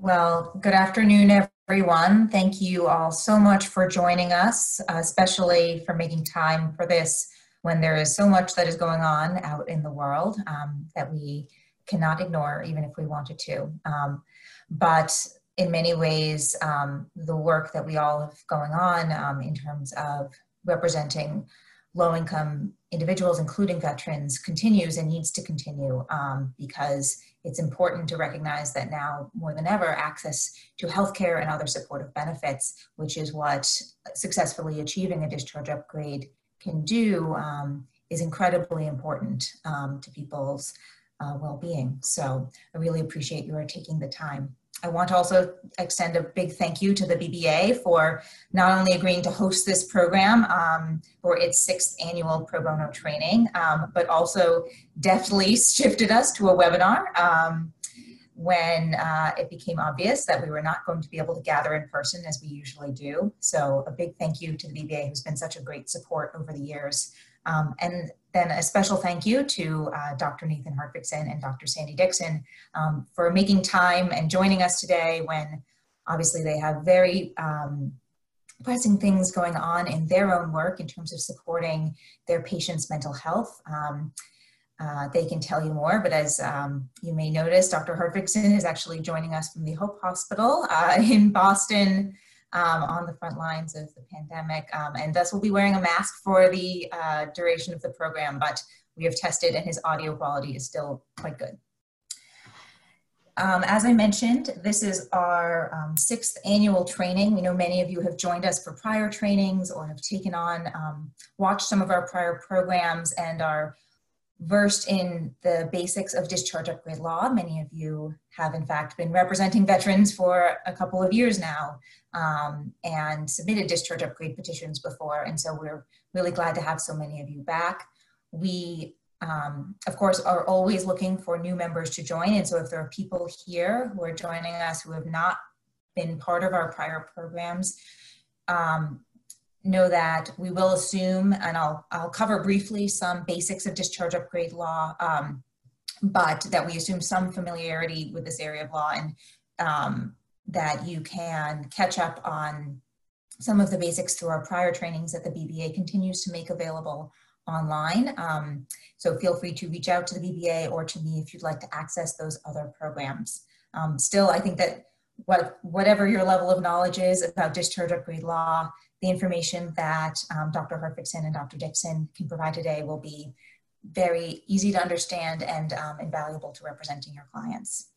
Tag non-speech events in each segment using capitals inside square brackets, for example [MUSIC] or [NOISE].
Well, good afternoon, everyone. Thank you all so much for joining us, uh, especially for making time for this when there is so much that is going on out in the world um, that we cannot ignore, even if we wanted to. Um, but in many ways, um, the work that we all have going on um, in terms of representing low income individuals, including veterans, continues and needs to continue um, because it's important to recognize that now more than ever, access to healthcare and other supportive benefits, which is what successfully achieving a discharge upgrade can do, um, is incredibly important um, to people's uh, well-being. So I really appreciate your taking the time. I want to also extend a big thank you to the BBA for not only agreeing to host this program um, for its sixth annual pro bono training, um, but also deftly [LAUGHS] shifted us to a webinar um, when uh, it became obvious that we were not going to be able to gather in person as we usually do. So a big thank you to the BBA who's been such a great support over the years. Um, and then a special thank you to uh, Dr. Nathan Hartvickson and Dr. Sandy Dixon um, for making time and joining us today when obviously they have very um, pressing things going on in their own work in terms of supporting their patients' mental health. Um, uh, they can tell you more, but as um, you may notice, Dr. Hartvickson is actually joining us from the Hope Hospital uh, in Boston um, on the front lines of the pandemic, um, and thus will be wearing a mask for the uh, duration of the program, but we have tested and his audio quality is still quite good. Um, as I mentioned, this is our um, sixth annual training. We know many of you have joined us for prior trainings or have taken on, um, watched some of our prior programs and are versed in the basics of discharge upgrade law. Many of you have in fact been representing veterans for a couple of years now um, and submitted discharge upgrade petitions before. And so we're really glad to have so many of you back. We, um, of course, are always looking for new members to join. And so if there are people here who are joining us who have not been part of our prior programs, um, know that we will assume, and I'll, I'll cover briefly some basics of discharge upgrade law, um, but that we assume some familiarity with this area of law and um, that you can catch up on some of the basics through our prior trainings that the BBA continues to make available online. Um, so feel free to reach out to the BBA or to me if you'd like to access those other programs. Um, still, I think that what, whatever your level of knowledge is about discharge upgrade law, the information that um, Dr. Hartvickson and Dr. Dixon can provide today will be very easy to understand and um, invaluable to representing your clients.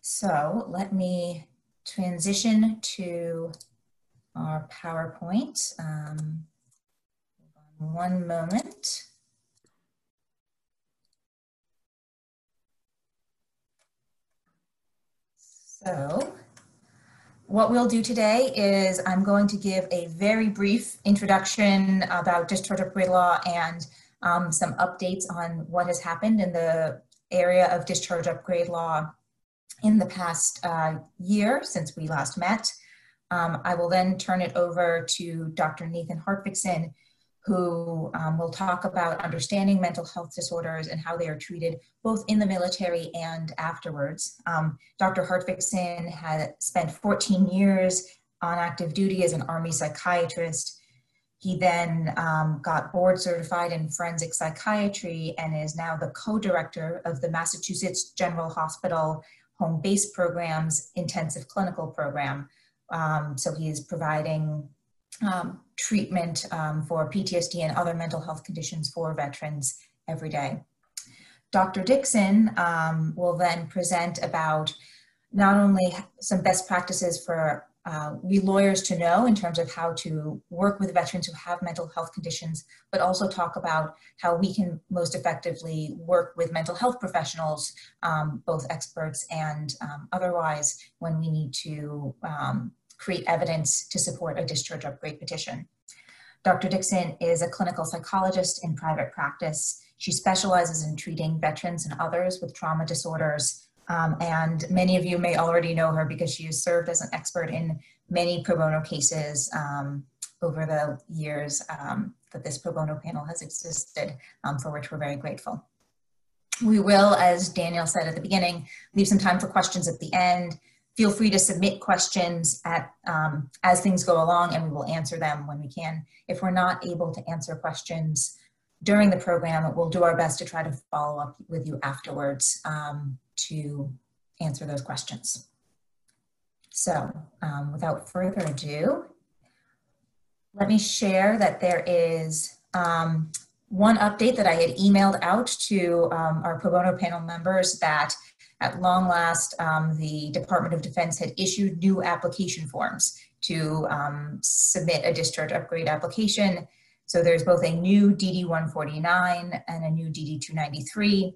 So let me transition to our PowerPoint. Um, one moment. So what we'll do today is I'm going to give a very brief introduction about discharge upgrade law and um, some updates on what has happened in the area of discharge upgrade law in the past uh, year since we last met. Um, I will then turn it over to Dr. Nathan Hartvickson, who um, will talk about understanding mental health disorders and how they are treated both in the military and afterwards. Um, Dr. Hartvickson had spent 14 years on active duty as an Army psychiatrist. He then um, got board certified in forensic psychiatry and is now the co-director of the Massachusetts General Hospital Home Base Program's intensive clinical program. Um, so he is providing um, treatment um, for PTSD and other mental health conditions for veterans every day. Dr. Dixon um, will then present about not only some best practices for uh, we lawyers to know in terms of how to work with veterans who have mental health conditions, but also talk about how we can most effectively work with mental health professionals, um, both experts and um, otherwise, when we need to um, create evidence to support a discharge upgrade petition. Dr. Dixon is a clinical psychologist in private practice. She specializes in treating veterans and others with trauma disorders um, and many of you may already know her because she has served as an expert in many pro bono cases um, over the years um, that this pro bono panel has existed, um, for which we're very grateful. We will, as Daniel said at the beginning, leave some time for questions at the end. Feel free to submit questions at, um, as things go along and we will answer them when we can. If we're not able to answer questions during the program, we'll do our best to try to follow up with you afterwards um, to answer those questions. So um, without further ado, let me share that there is um, one update that I had emailed out to um, our pro bono panel members that at long last, um, the Department of Defense had issued new application forms to um, submit a discharge upgrade application. So there's both a new DD 149 and a new DD 293.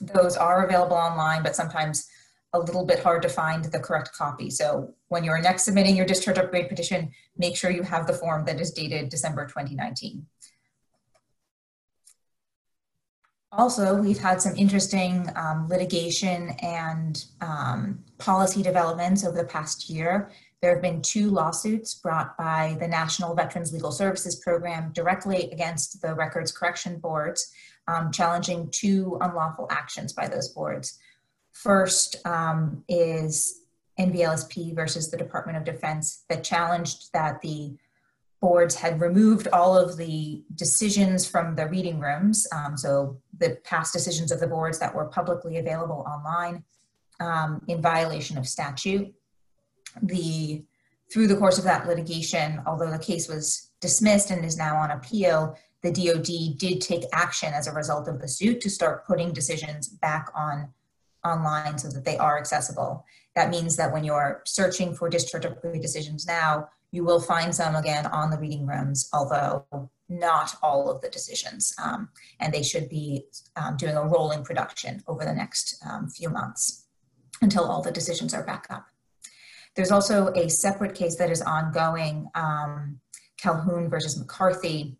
Those are available online, but sometimes a little bit hard to find the correct copy. So when you're next submitting your discharge upgrade petition, make sure you have the form that is dated December 2019. Also, we've had some interesting um, litigation and um, policy developments over the past year. There have been two lawsuits brought by the National Veterans Legal Services Program directly against the Records Correction Boards, um, challenging two unlawful actions by those boards. First um, is NVLSP versus the Department of Defense that challenged that the boards had removed all of the decisions from the reading rooms, um, so the past decisions of the boards that were publicly available online um, in violation of statute. The through the course of that litigation, although the case was dismissed and is now on appeal, the DoD did take action as a result of the suit to start putting decisions back on online so that they are accessible. That means that when you're searching for discharge upgrade decisions now, you will find some again on the reading rooms, although not all of the decisions. Um, and they should be um, doing a rolling production over the next um, few months until all the decisions are back up. There's also a separate case that is ongoing, um, Calhoun versus McCarthy,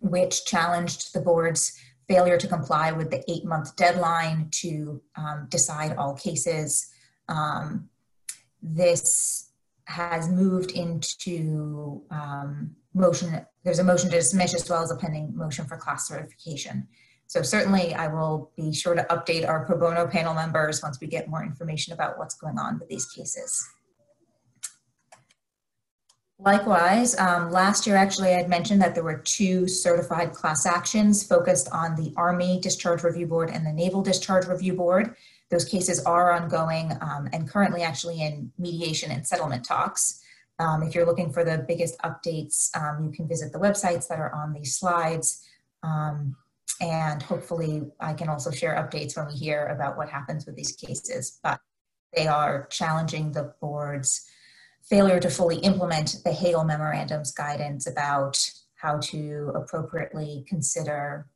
which challenged the board's failure to comply with the eight month deadline to um, decide all cases. Um, this has moved into um, motion, there's a motion to dismiss as well as a pending motion for class certification. So certainly I will be sure to update our pro bono panel members once we get more information about what's going on with these cases. Likewise, um, last year actually I had mentioned that there were two certified class actions focused on the Army Discharge Review Board and the Naval Discharge Review Board. Those cases are ongoing um, and currently actually in mediation and settlement talks. Um, if you're looking for the biggest updates, um, you can visit the websites that are on these slides. Um, and hopefully I can also share updates when we hear about what happens with these cases. But they are challenging the board's failure to fully implement the Hagel memorandum's guidance about how to appropriately consider,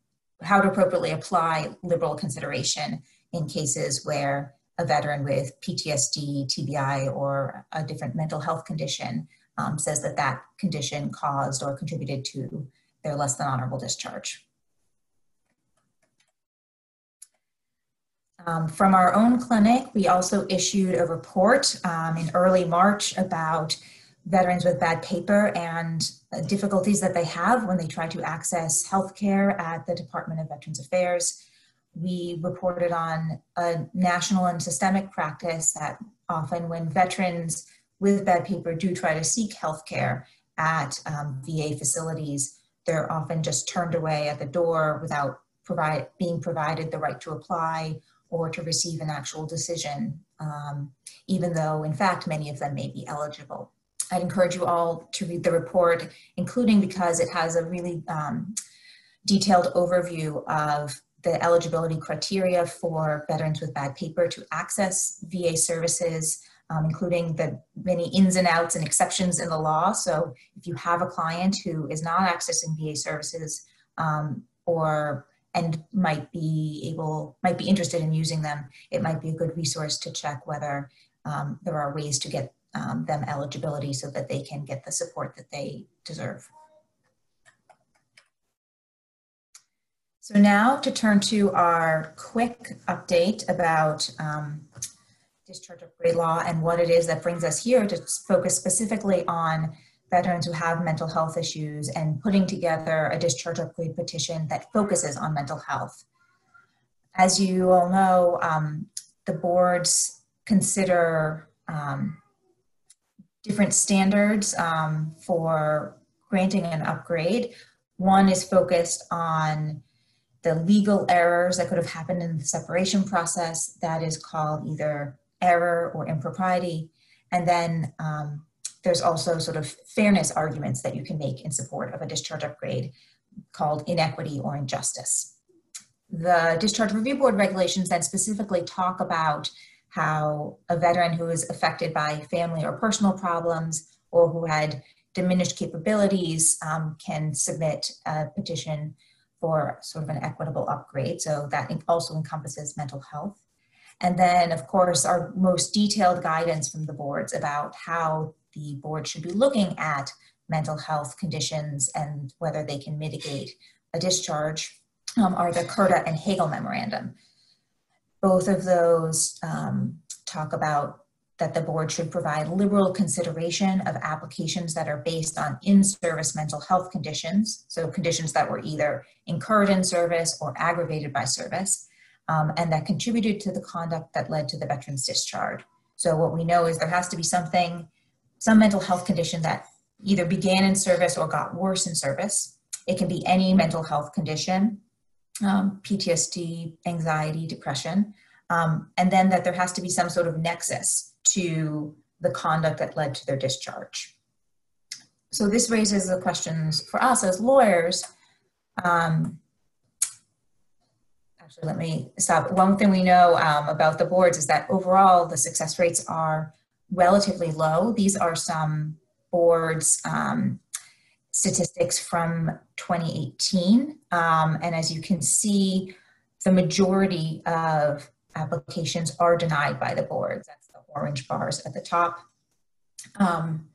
how to appropriately apply liberal consideration in cases where a veteran with PTSD, TBI, or a different mental health condition um, says that that condition caused or contributed to their less than honorable discharge. Um, from our own clinic, we also issued a report um, in early March about veterans with bad paper and difficulties that they have when they try to access healthcare at the Department of Veterans Affairs we reported on a national and systemic practice that often when veterans with bad paper do try to seek health care at um, VA facilities, they're often just turned away at the door without provide, being provided the right to apply or to receive an actual decision, um, even though in fact many of them may be eligible. I'd encourage you all to read the report, including because it has a really um, detailed overview of the eligibility criteria for veterans with bad paper to access VA services, um, including the many ins and outs and exceptions in the law. So if you have a client who is not accessing VA services um, or and might be able, might be interested in using them, it might be a good resource to check whether um, there are ways to get um, them eligibility so that they can get the support that they deserve. So now to turn to our quick update about um, discharge upgrade law and what it is that brings us here to focus specifically on veterans who have mental health issues and putting together a discharge upgrade petition that focuses on mental health. as you all know, um, the boards consider um, different standards um, for granting an upgrade. One is focused on the legal errors that could have happened in the separation process. That is called either error or impropriety. And then um, there's also sort of fairness arguments that you can make in support of a discharge upgrade called inequity or injustice. The Discharge Review Board regulations then specifically talk about how a veteran who is affected by family or personal problems or who had diminished capabilities um, can submit a petition for sort of an equitable upgrade. So that also encompasses mental health. And then, of course, our most detailed guidance from the boards about how the board should be looking at mental health conditions and whether they can mitigate a discharge um, are the Kurta and Hagel memorandum. Both of those um, talk about that the board should provide liberal consideration of applications that are based on in-service mental health conditions, so conditions that were either incurred in service or aggravated by service, um, and that contributed to the conduct that led to the veteran's discharge. So what we know is there has to be something, some mental health condition that either began in service or got worse in service. It can be any mental health condition, um, PTSD, anxiety, depression, um, and then that there has to be some sort of nexus to the conduct that led to their discharge. So this raises the questions for us as lawyers. Um, actually, let me stop. One thing we know um, about the boards is that overall the success rates are relatively low. These are some boards um, statistics from 2018. Um, and as you can see, the majority of applications are denied by the boards. Orange bars at the top. Um,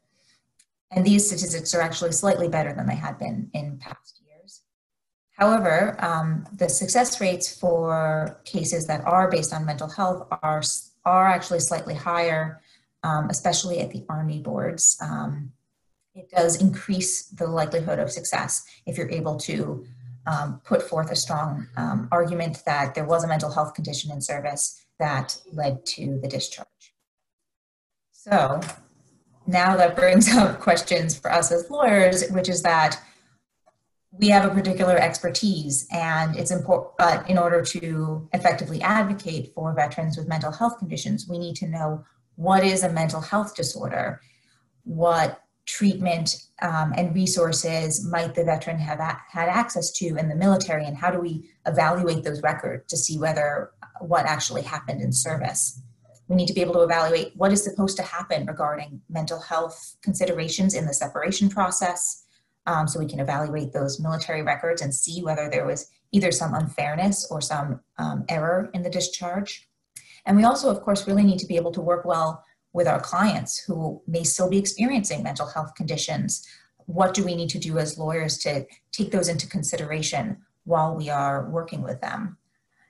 and these statistics are actually slightly better than they had been in past years. However, um, the success rates for cases that are based on mental health are, are actually slightly higher, um, especially at the Army boards. Um, it does increase the likelihood of success if you're able to um, put forth a strong um, argument that there was a mental health condition in service that led to the discharge. So now that brings [LAUGHS] up questions for us as lawyers, which is that we have a particular expertise and it's important, but in order to effectively advocate for veterans with mental health conditions, we need to know what is a mental health disorder, what treatment um, and resources might the veteran have had access to in the military and how do we evaluate those records to see whether uh, what actually happened in service we need to be able to evaluate what is supposed to happen regarding mental health considerations in the separation process um, so we can evaluate those military records and see whether there was either some unfairness or some um, error in the discharge and we also of course really need to be able to work well with our clients who may still be experiencing mental health conditions. What do we need to do as lawyers to take those into consideration while we are working with them?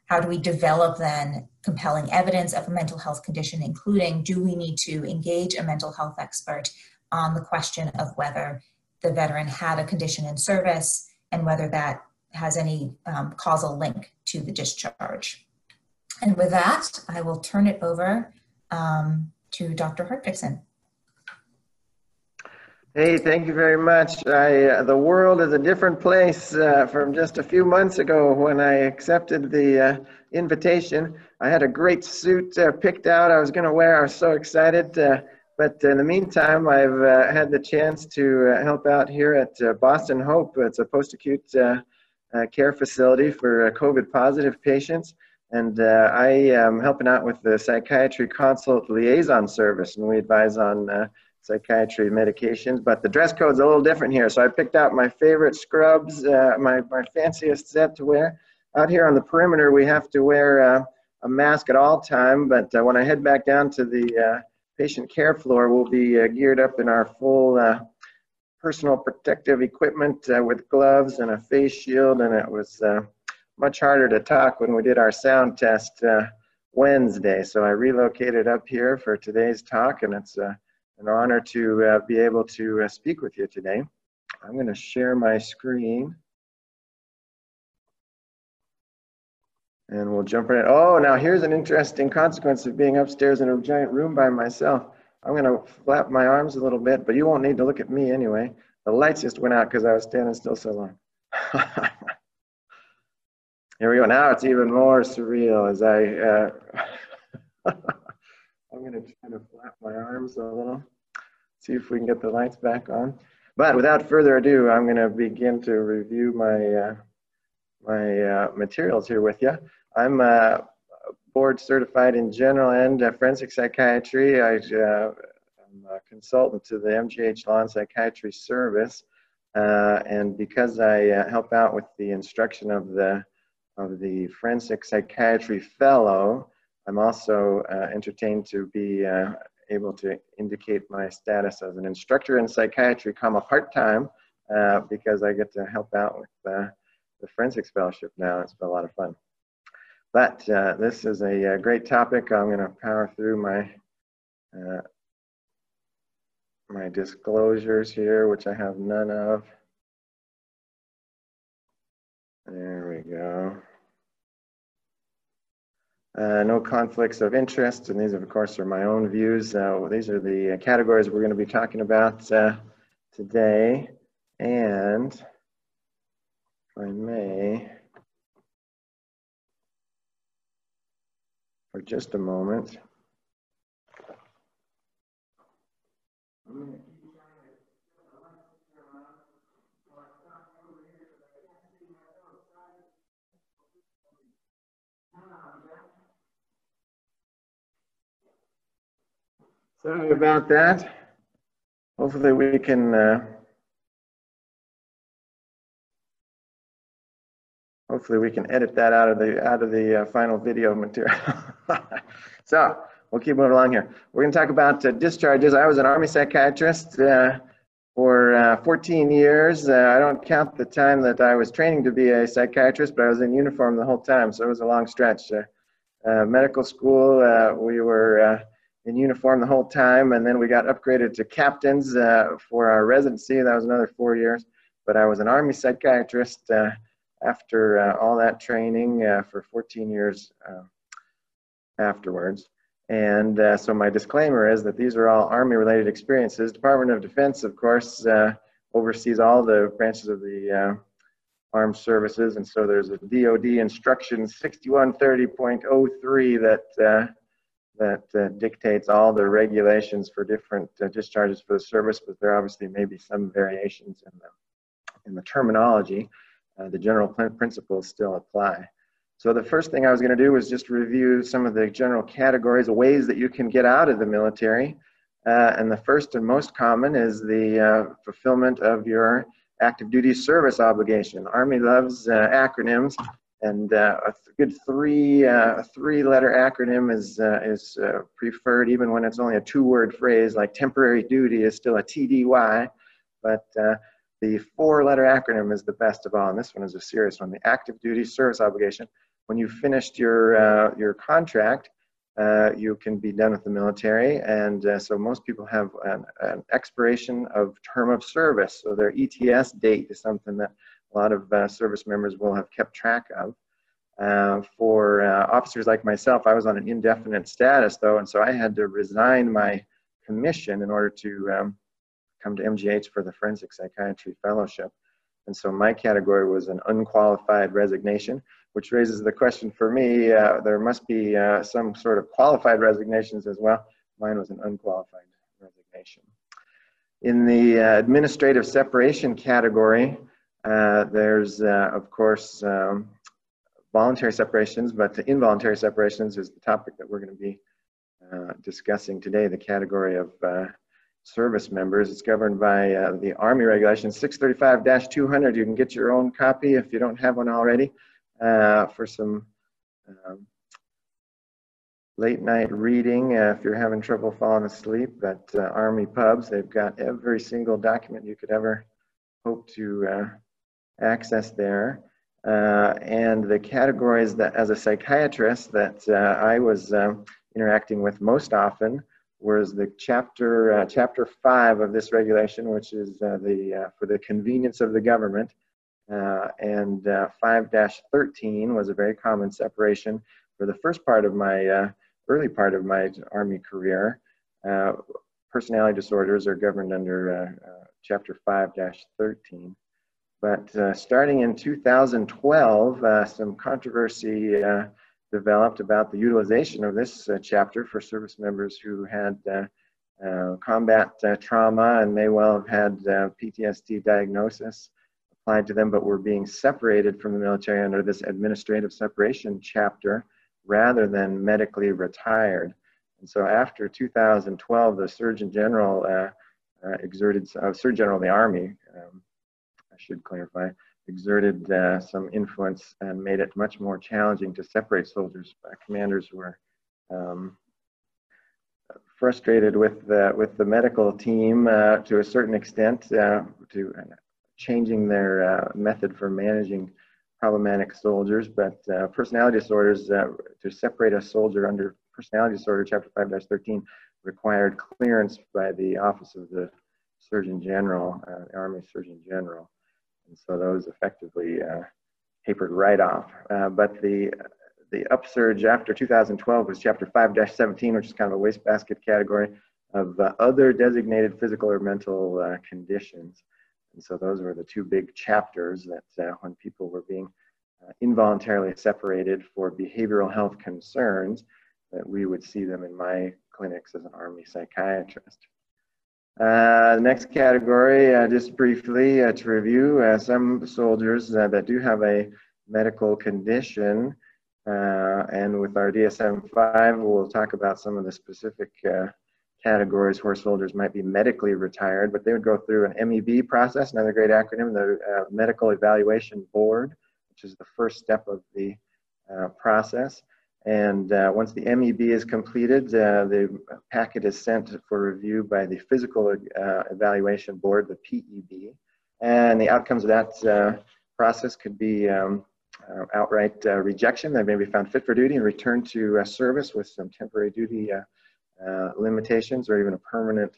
How do we develop then compelling evidence of a mental health condition, including do we need to engage a mental health expert on the question of whether the veteran had a condition in service and whether that has any um, causal link to the discharge. And with that, I will turn it over um, to Dr. Hartvigsen. Hey, thank you very much. I, uh, the world is a different place uh, from just a few months ago when I accepted the uh, invitation. I had a great suit uh, picked out I was going to wear. I was so excited. Uh, but in the meantime, I've uh, had the chance to help out here at Boston Hope. It's a post acute care facility for COVID positive patients. And I am helping out with the psychiatry consult liaison service, and we advise on psychiatry medications. But the dress code's a little different here, so I picked out my favorite scrubs, uh, my, my fanciest set to wear. Out here on the perimeter, we have to wear uh, a mask at all time, but uh, when I head back down to the uh, patient care floor, we'll be geared up in our full personal protective equipment with gloves and a face shield, and it was much harder to talk when we did our sound test uh, Wednesday. So I relocated up here for today's talk, and it's uh, an honor to uh, be able to uh, speak with you today. I'm going to share my screen. And we'll jump right in. Oh, now here's an interesting consequence of being upstairs in a giant room by myself. I'm going to flap my arms a little bit, but you won't need to look at me anyway. The lights just went out because I was standing still so long. [LAUGHS] Here we go. Now it's even more surreal as I, uh, [LAUGHS] I'm going to try to flap my arms a little, see if we can get the lights back on. But without further ado, I'm going to begin to review my, uh, my uh, materials here with you. I'm uh, board certified in general and uh, forensic psychiatry. I, uh, I'm a consultant to the MGH Law and Psychiatry Service. Uh, and because I help out with the instruction of the, of the forensic psychiatry fellow, I'm also uh, entertained to be uh, able to indicate my status as an instructor in psychiatry, comma part-time, because I get to help out with the forensics fellowship now. It's been a lot of fun. But uh, this is a, a, uh, great topic. I'm going to power through my uh, my disclosures here, which I have none of. There we go. Uh, no conflicts of interest, and these, of course, are my own views. Uh, these are the uh, categories we're going to be talking about uh, today. And if I may, for just a moment. Sorry about that. Hopefully we can uh, hopefully we can edit that out of the out of the uh, final video material. [LAUGHS] so we'll keep moving along here. We're going to talk about uh, discharges. I was an Army psychiatrist uh, for uh, 14 years. Uh, I don't count the time that I was training to be a psychiatrist, but I was in uniform the whole time, so it was a long stretch. Uh, medical school, we were in uniform the whole time, and then we got upgraded to captains for our residency. That was another four years. But I was an Army psychiatrist after uh, all that training uh, for 14 years uh, afterwards. And uh, so my disclaimer is that these are all Army related experiences. Department of Defense, of course, uh, oversees all the branches of the uh, armed services. And so there's a DOD instruction 6130.03 that, that dictates all the regulations for different discharges for the service, but there obviously may be some variations in the, in the terminology uh, the general principles still apply. So the first thing I was going to do was just review some of the general categories of ways that you can get out of the military. Uh, and the first and most common is the uh, fulfillment of your active duty service obligation. Army loves uh, acronyms, and uh, a good three uh, three letter acronym is is preferred, even when it's only a two word phrase. Like temporary duty is still a TDY, but the four letter acronym is the best of all, and this one is a serious one. The active duty service obligation. When you finished your, uh, your contract, uh, you can be done with the military. And uh, so most people have an, an, expiration of term of service. So their ETS date is something that a lot of uh, service members will have kept track of. Uh, for uh, officers like myself, I was on an indefinite status though, and so I had to resign my commission in order to um, come to MGH for the Forensic Psychiatry Fellowship. And so my category was an unqualified resignation, which raises the question for me, uh, there must be uh, some sort of qualified resignations as well. Mine was an unqualified resignation. In the uh, administrative separation category, uh, there's, uh, of course, um, voluntary separations, but the involuntary separations is the topic that we're going to be uh, discussing today, the category of service members. It's governed by uh, the Army Regulations 635-200. You can get your own copy if you don't have one already uh, for some um, late night reading uh, if you're having trouble falling asleep at uh, Army pubs. They've got every single document you could ever hope to uh, access there. Uh, and the categories that as a psychiatrist that I was um, interacting with most often was the chapter uh, chapter five of this regulation, which is uh, the uh, for the convenience of the government, Uh, and 5-13 was a very common separation for the first part of my early part of my Army career. personality disorders are governed under Chapter 5-13. But uh, starting in 2012, uh, some controversy uh, developed about the utilization of this chapter for service members who had uh, combat uh, trauma and may well have had uh, PTSD diagnosis applied to them, but were being separated from the military under this administrative separation chapter rather than medically retired. And so after 2012, the Surgeon General uh, uh, exerted, uh, Surgeon General of the Army, um, should clarify, exerted some influence and made it much more challenging to separate soldiers. commanders were um, frustrated with the, with the medical team uh, to a certain extent uh, to changing their uh, method for managing problematic soldiers, but uh, personality disorders, uh, to separate a soldier under personality disorder, chapter 5-13, required clearance by the office of the Surgeon General, uh, Army Surgeon General. And so those effectively tapered right off. but the the upsurge after 2012 was chapter 5-17, which is kind of a wastebasket category of uh, other designated physical or mental uh, conditions. And so those were the two big chapters that uh, when people were being uh, involuntarily separated for behavioral health concerns, that we would see them in my clinics as an Army psychiatrist. Uh, the next category, uh, just briefly to review, some soldiers that do have a medical condition uh, and with our DSM-5, we'll talk about some of the specific uh, categories where soldiers might be medically retired, but they would go through an MEB process, another great acronym, the uh, Medical Evaluation Board, which is the first step of the uh, process. And uh, once the MEB is completed, uh, the packet is sent for review by the Physical Evaluation Board, the PEB. And the outcomes of that process could be um, uh, outright uh, rejection. They may be found fit for duty and returned to uh, service with some temporary duty limitations or even a permanent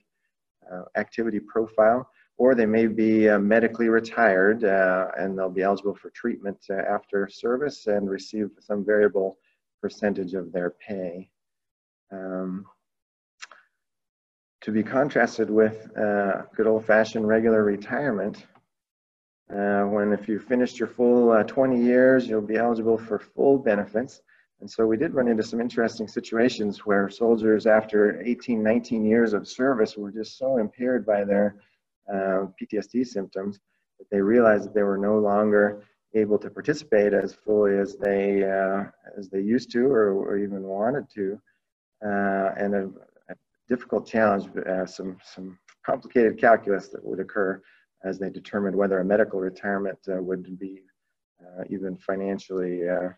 activity profile. Or they may be medically retired and they'll be eligible for treatment after service and receive some variable percentage of their pay. Um, to be contrasted with uh, good old-fashioned regular retirement, uh, when if you finished your full uh, 20 years, you'll be eligible for full benefits. And so we did run into some interesting situations where soldiers after 18, 19 years of service were just so impaired by their uh, PTSD symptoms that they realized that they were no longer able to participate as fully as they, uh, as they used to or, or even wanted to. Uh, and a, a, difficult challenge, uh, some, some complicated calculus that would occur as they determined whether a medical retirement uh, would be uh, even financially uh,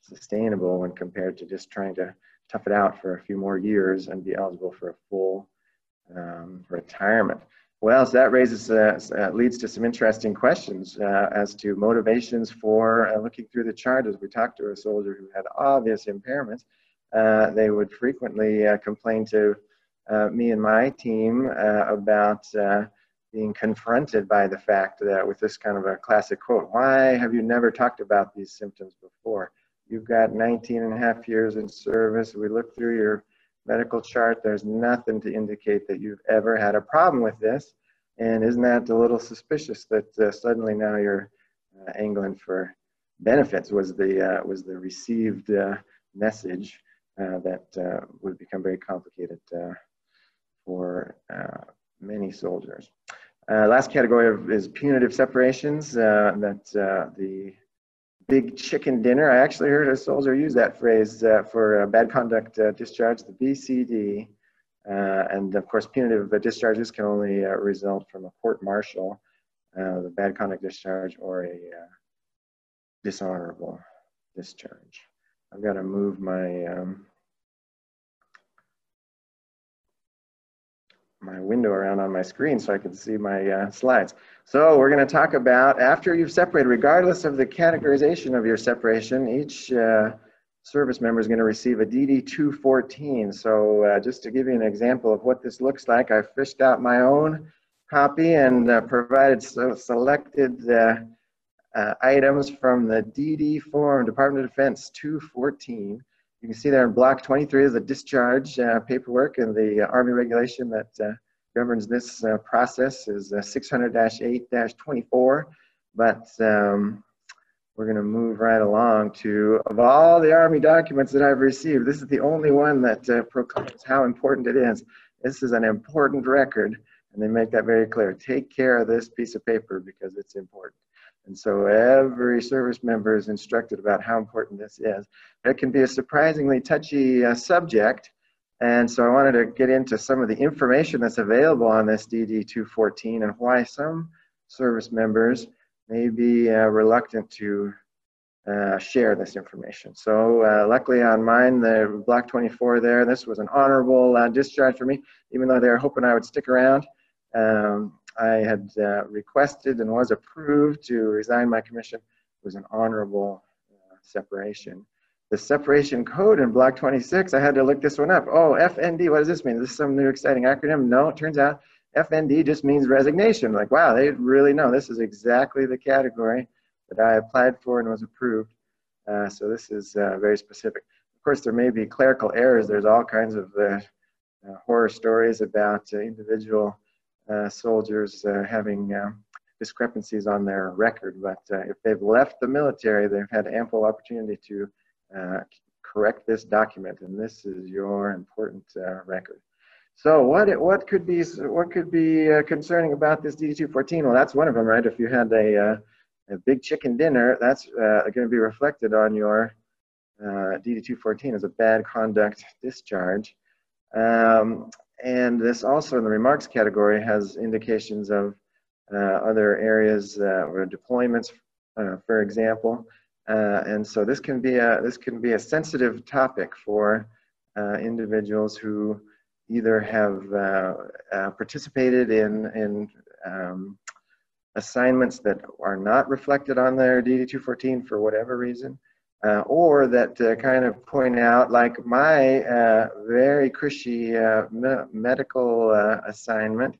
sustainable when compared to just trying to tough it out for a few more years and be eligible for a full um, retirement. Well, so that raises, uh, uh, leads to some interesting questions uh, as to motivations for looking through the chart. As we talked to a soldier who had obvious impairments, they would frequently complain to me and my team about being confronted by the fact that with this kind of a classic quote, why have you never talked about these symptoms before? You've got 19 and a half years in service. We look through your medical chart. There's nothing to indicate that you've ever had a problem with this. And isn't that a little suspicious that uh, suddenly now you're uh, angling for benefits was the, uh, was the received uh, message uh, that uh, would become very complicated for many soldiers. Last category of, is punitive separations. That the big chicken dinner. I actually heard a soldier use that phrase uh, for bad conduct uh, discharge, the BCD. Uh, and of course, punitive discharges can only result from a court martial, the bad conduct discharge, or a dishonorable discharge. I've got to move my um, my window around on my screen so I can see my uh, slides. So we're going to talk about after you've separated, regardless of the categorization of your separation, each uh, service member is going to receive a DD214. So uh, just to give you an example of what this looks like, I fished out my own copy and uh, provided so selected uh, uh, items from the DD form, Department of Defense 214. You can see there in block 23 is the discharge uh, paperwork and the Army regulation that uh, governs this uh, process is 600-8-24. But um, we're going to move right along to, of all the Army documents that I've received, this is the only one that uh, proclaims how important it is. This is an important record, and they make that very clear. Take care of this piece of paper because it's important. And so every service member is instructed about how important this is. It can be a surprisingly touchy uh, subject, and so I wanted to get into some of the information that's available on this DD 214 and why some service members may be uh, reluctant to uh, share this information. So uh, luckily on mine, the block 24 there, this was an honorable uh, discharge for me, even though they were hoping I would stick around. Um, I had uh, requested and was approved to resign my commission. It was an honorable uh, separation. The separation code in block 26, I had to look this one up. Oh, FND, what does this mean? Is this some new exciting acronym? No, it turns out FND just means resignation. Like, wow, they really know this is exactly the category that I applied for and was approved. Uh, so this is uh, very specific. Of course, there may be clerical errors. There's all kinds of uh, uh horror stories about individual soldiers having discrepancies on their record. But if they've left the military, they've had ample opportunity to correct this document, and this is your important record. So what what could be what could be uh, concerning about this DD214? Well, that's one of them, right? If you had a uh, a big chicken dinner, that's uh, going to be reflected on your uh, DD214 as a bad conduct discharge. Um, and this also in the remarks category has indications of uh, other areas uh, or deployments, for example. and so this can be a this can be a sensitive topic for individuals who either have uh, uh, participated in, in um, assignments that are not reflected on their DD214 for whatever reason, uh, or that uh, kind of point out, like my uh, very cushy uh, me medical assignment,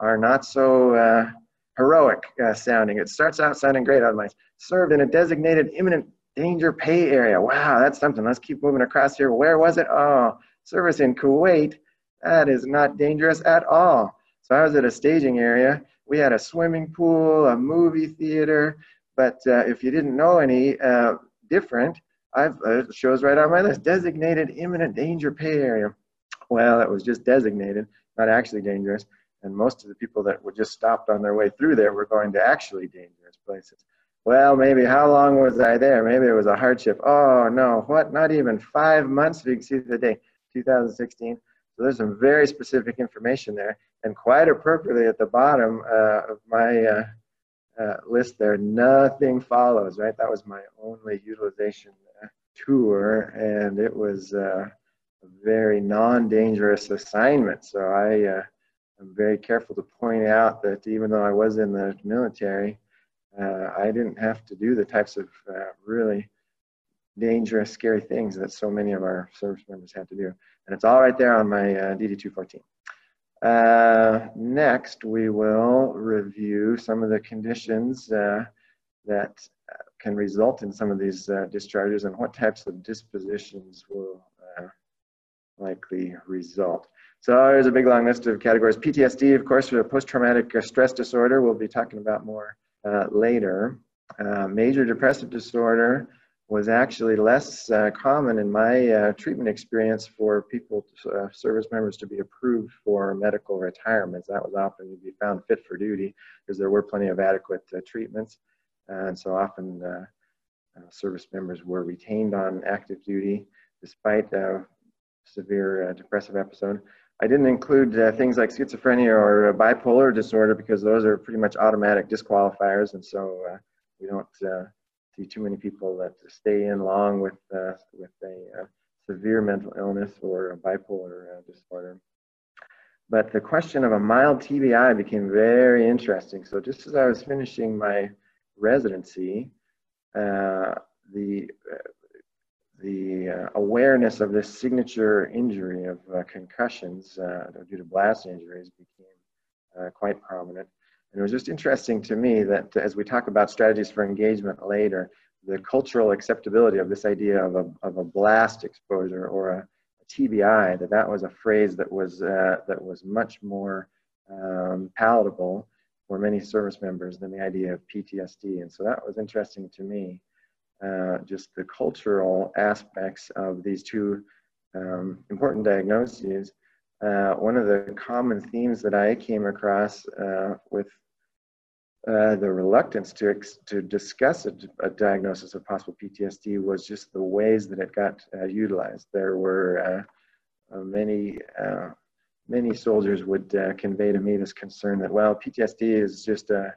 are not so heroic sounding. It starts out sounding great on served in a designated imminent danger pay area. Wow, that's something. Let's keep moving across here. Where was it? Oh, service in Kuwait that is not dangerous at all. So I was at a staging area. We had a swimming pool, a movie theater, but uh, if you didn't know any uh, different, I've uh, shows right on my list. Designated imminent danger pay area. Well, it was just designated, not actually dangerous. And most of the people that were just stopped on their way through there were going to actually dangerous places. Well, maybe how long was I there? Maybe it was a hardship. Oh no, what? Not even five months. You can see the day, 2016. So there's some very specific information there. And quite appropriately at the bottom uh, of my uh, uh, list there, nothing follows, right? That was my only utilization uh, tour, and it was uh, a very non-dangerous assignment. So I uh, am very careful to point out that even though I was in the military, I didn't have to do the types of really dangerous, scary things that so many of our service members had to do. And it's all right there on my uh, DD214. Uh, next, we will review some of the conditions uh, that uh, can result in some of these uh, discharges and what types of dispositions will likely result. So there's a big long list of categories. PTSD, of course, for post-traumatic stress disorder, we'll be talking about more later. major depressive disorder, was actually less uh, common in my uh, treatment experience for people, uh, service members to be approved for medical retirements. That was often to be found fit for duty because there were plenty of adequate uh, treatments. and so often uh, uh, service members were retained on active duty despite a severe depressive episode. I didn't include things like schizophrenia or bipolar disorder because those are pretty much automatic disqualifiers. And so we don't see too many people that stay in long with uh, with a uh, severe mental illness or a bipolar uh, disorder. But the question of a mild TBI became very interesting. So just as I was finishing my residency, uh, the uh, the awareness of this signature injury of concussions due to blast injuries became quite prominent. And it was just interesting to me that as we talk about strategies for engagement later, the cultural acceptability of this idea of a, of a blast exposure or a, a TBI, that that was a phrase that was, uh, that was much more um, palatable for many service members than the idea of PTSD. And so that was interesting to me, uh, just the cultural aspects of these two um, important diagnoses. Uh, one of the common themes that I came across uh, with uh, the reluctance to, to discuss a, a, diagnosis of possible PTSD was just the ways that it got uh, utilized. There were uh, many many soldiers would uh, convey to me this concern that well PTSD is just a,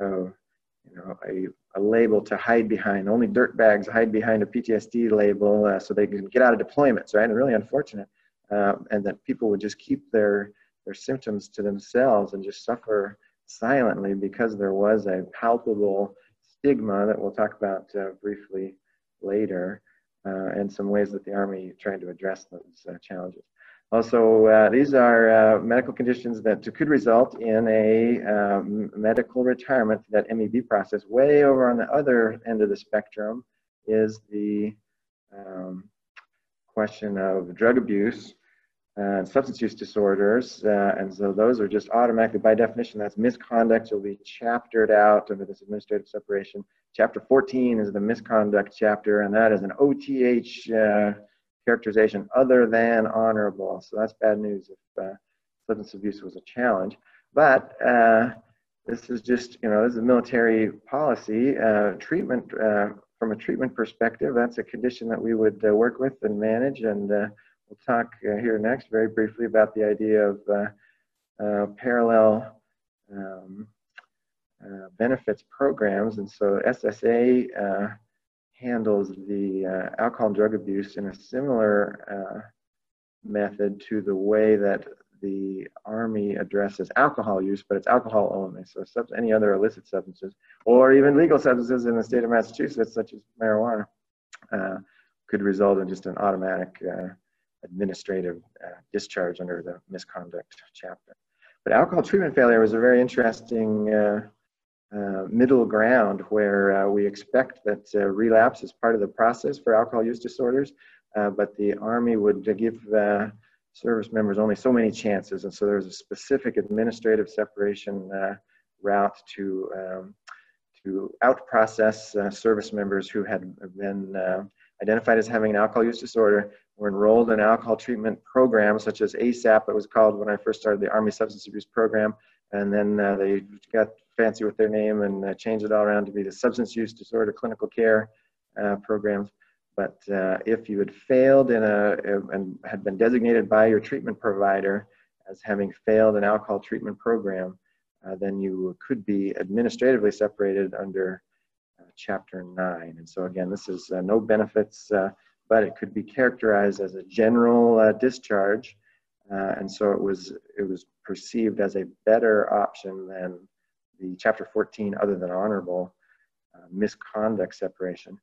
a you know a, a, label to hide behind. Only dirtbags hide behind a PTSD label uh, so they can get out of deployments, right? And really unfortunate, um, and that people would just keep their their symptoms to themselves and just suffer silently because there was a palpable stigma that we'll talk about uh, briefly later, uh, and some ways that the Army tried to address those uh, challenges. Also, uh, these are uh, medical conditions that could result in a um, medical retirement. That MEB process, way over on the other end of the spectrum, is the um, question of drug abuse and substance use disorders. Uh, and so those are just automatically, by definition, that's misconduct. Will be chaptered out under this administrative separation. Chapter 14 is the misconduct chapter, and that is an OTH uh, characterization other than honorable. So that's bad news if uh, substance abuse was a challenge. But uh, this is just, you know, this is a military policy. Uh, treatment, uh, from a treatment perspective, that's a condition that we would work with and manage. And we'll talk here next very briefly about the idea of parallel um, benefits programs. And so SSA handles the uh, alcohol and drug abuse in a similar uh, method to the way that the Army addresses alcohol use, but it's alcohol only. So any other illicit substances, or even legal substances in the state of Massachusetts, such as marijuana, uh, could result in just an automatic uh, administrative uh, discharge under the misconduct chapter. But alcohol treatment failure was a very interesting uh, uh, middle ground where uh, we expect that uh, relapse is part of the process for alcohol use disorders, uh, but the Army would give service members only so many chances. And so there was a specific administrative separation route to, um, to out-process service members who had been identified as having an alcohol use disorder were enrolled in alcohol treatment programs such as ASAP, it was called when I first started the Army Substance Abuse Program, and then uh, they got fancy with their name and uh, changed it all around to be the substance use disorder clinical care uh, programs. But uh, if you had failed in a and had been designated by your treatment provider as having failed an alcohol treatment program, uh, then you could be administratively separated under uh, Chapter 9. And so again, this is no benefits, but it could be characterized as a general discharge uh, and so it was, it was perceived as a better option than the Chapter 14 other than honorable uh, misconduct separation.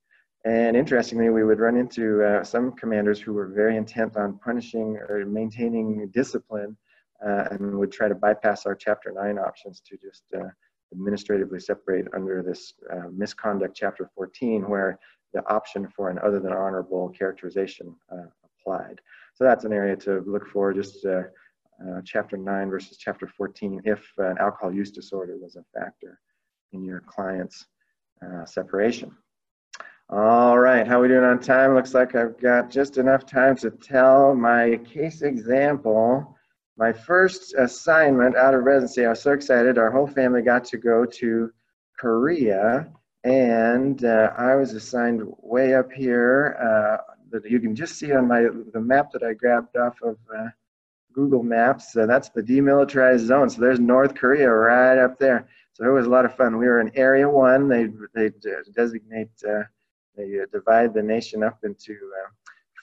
And interestingly, we would run into uh, some commanders who were very intent on punishing or maintaining discipline uh, and would try to bypass our Chapter 9 options to just uh, administratively separate under this uh, misconduct Chapter 14, where the option for an other than honorable characterization applied. So that's an area to look for, just uh, uh, chapter 9 versus chapter 14, if an alcohol use disorder was a factor in your client's uh, separation. All right, how are we doing on time? Looks like I've got just enough time to tell my case example. My first assignment out of residency, I was so excited. Our whole family got to go to Korea, and uh, I was assigned way up here uh, that you can just see on my the map that I grabbed off of uh, Google Maps. That's the demilitarized zone. So there's North Korea right up there. So it was a lot of fun. We were in Area One. They they designate uh, they uh, divide the nation up into uh,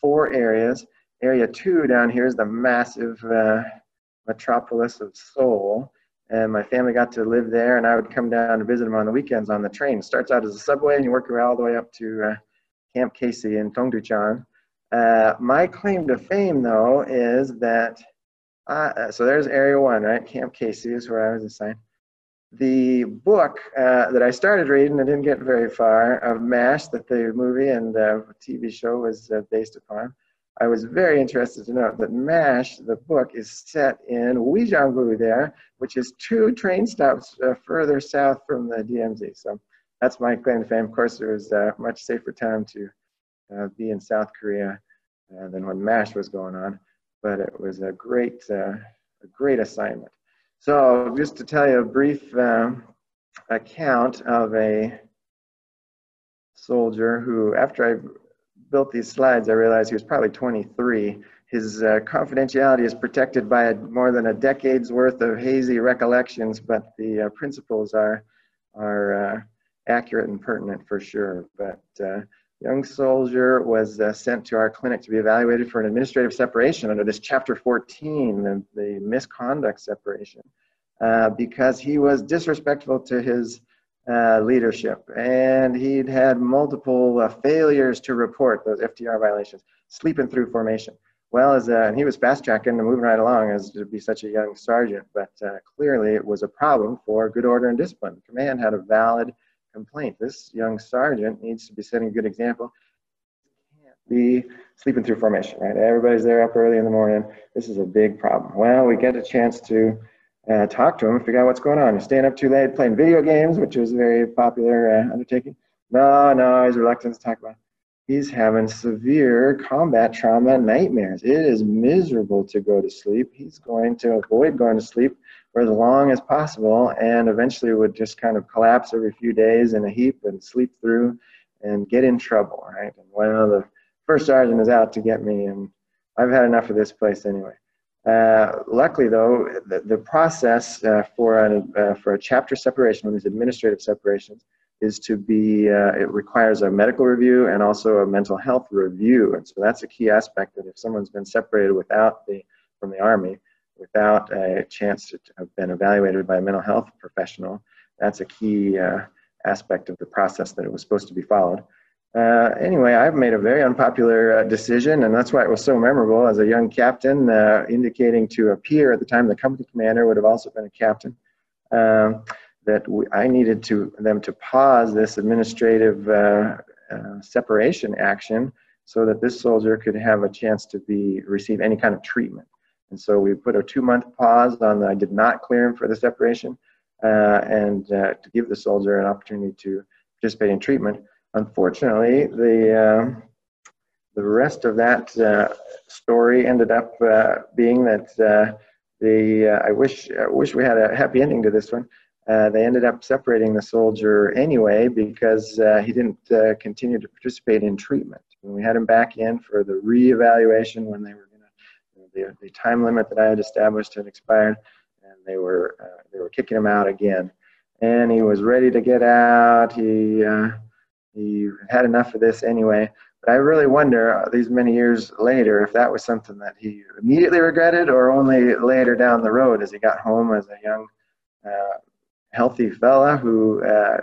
four areas. Area Two down here is the massive metropolis of Seoul. And my family got to live there, and I would come down to visit them on the weekends on the train. It starts out as a subway, and you work your way all the way up to Camp Casey in Tongducheon. Uh, my claim to fame, though, is that, uh, so there's Area 1, right? Camp Casey is where I was assigned. the book uh, that I started reading, I didn't get very far, of MASH, that the movie and the TV show was uh, based upon. I was very interested to note that MASH, the book, is set in Uijeongbu there, which is two train stops uh, further south from the DMZ. So that's my claim to fame. Of course, it was a much safer time to uh, be in South Korea uh, than when MASH was going on, but it was a great, uh, a great assignment. So just to tell you a brief um, account of a soldier who, after I built these slides, I realized he was probably 23. His uh, confidentiality is protected by a, more than a decade's worth of hazy recollections, but the uh, principles are, are uh, accurate and pertinent for sure. But uh, young soldier was uh, sent to our clinic to be evaluated for an administrative separation under this chapter 14, the, the misconduct separation, because he was disrespectful to his uh, leadership. And he'd had multiple uh, failures to report those FTR violations, sleeping through formation. Well, as uh, and he was fast tracking and moving right along as to be such a young sergeant, but uh, clearly it was a problem for good order and discipline. Command had a valid complaint. This young sergeant needs to be setting a good example. Can't be sleeping through formation, right? Everybody's there up early in the morning. This is a big problem. Well, we get a chance to uh, talk to him, figure out what's going on. You're staying up too late playing video games, which was a very popular uh, undertaking. No, no, he's reluctant to talk about. It. He's having severe combat trauma nightmares. It is miserable to go to sleep. He's going to avoid going to sleep for as long as possible and eventually would just kind of collapse every few days in a heap and sleep through and get in trouble, right? And well, the first sergeant is out to get me, and I've had enough of this place anyway. Uh, luckily, though, the, the process uh, for, an, uh, for a chapter separation, one of these administrative separations, is to be, uh, it requires a medical review and also a mental health review. And so that's a key aspect that if someone's been separated without the, from the Army, without a chance to have been evaluated by a mental health professional, that's a key uh, aspect of the process that it was supposed to be followed. Uh, anyway, I've made a very unpopular uh, decision, and that's why it was so memorable as a young captain, uh, indicating to a peer at the time, the company commander would have also been a captain, um, that we, I needed to them to pause this administrative uh, uh, separation action so that this soldier could have a chance to be receive any kind of treatment. And so we put a two-month pause on the, I did not clear him for the separation, and to give the soldier an opportunity to participate in treatment. Unfortunately, the uh, the rest of that uh, story ended up uh, being that uh, the uh, I wish I wish we had a happy ending to this one. Uh, they ended up separating the soldier anyway because he didn't continue to participate in treatment. When we had him back in for the reevaluation when they were going to the, the time limit that I had established had expired, and they were they were kicking him out again. And he was ready to get out. He he had enough of this anyway. But I really wonder, uh, these many years later, if that was something that he immediately regretted or only later down the road as he got home as a young, uh, healthy fella who uh,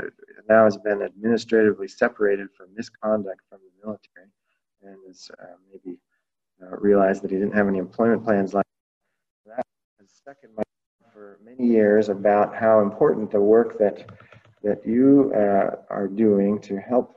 now has been administratively separated for misconduct from the military and has uh, maybe uh, realized that he didn't have any employment plans like that. has stuck in my for many years about how important the work that that you uh, are doing to help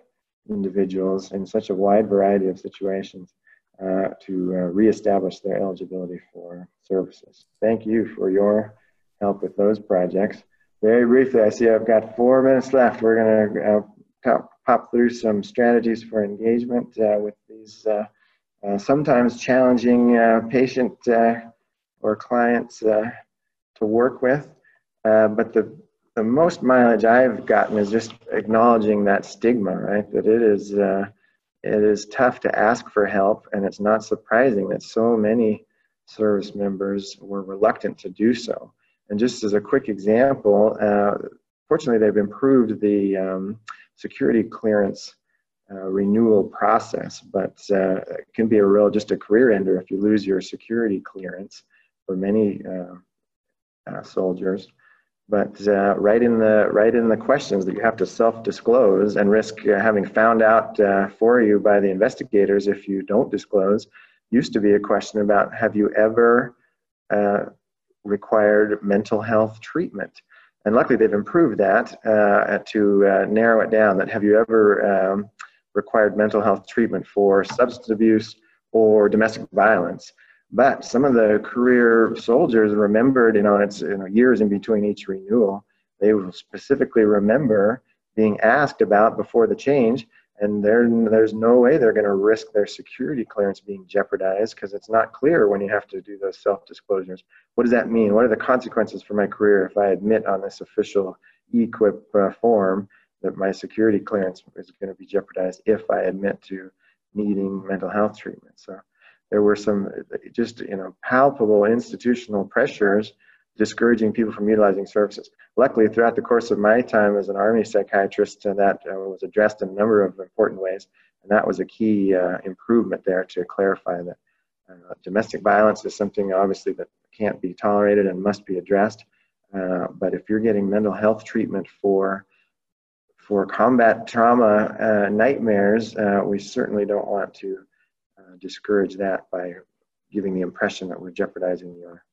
individuals in such a wide variety of situations uh, to uh, reestablish their eligibility for services. Thank you for your help with those projects. Very briefly, I see I've got four minutes left. We're going to uh, pop, through some strategies for engagement uh, with these uh, sometimes challenging patient or clients to work with. but the the most mileage I've gotten is just acknowledging that stigma, right? That it is uh, it is tough to ask for help, and it's not surprising that so many service members were reluctant to do so. And just as a quick example, uh, fortunately, they've improved the um, security clearance uh, renewal process, but uh, it can be a real just a career ender if you lose your security clearance for many uh, uh, soldiers but uh, right in the right in the questions that you have to self-disclose and risk uh, having found out uh, for you by the investigators if you don't disclose used to be a question about have you ever uh, required mental health treatment And luckily, they've improved that uh, to uh, narrow it down. That have you ever um, required mental health treatment for substance abuse or domestic violence? But some of the career soldiers remembered, you know, it's you know, years in between each renewal. They will specifically remember being asked about before the change and there's no way they're going to risk their security clearance being jeopardized because it's not clear when you have to do those self-disclosures. What does that mean? What are the consequences for my career if I admit on this official EQIP uh, form that my security clearance is going to be jeopardized if I admit to needing mental health treatment? So there were some just you know palpable institutional pressures discouraging people from utilizing services. Luckily, throughout the course of my time as an Army psychiatrist, uh, that uh, was addressed in a number of important ways, and that was a key uh, improvement there to clarify that uh, domestic violence is something obviously that can't be tolerated and must be addressed. Uh, but if you're getting mental health treatment for for combat trauma uh, nightmares, we certainly don't want to discourage that by giving the impression that we're jeopardizing your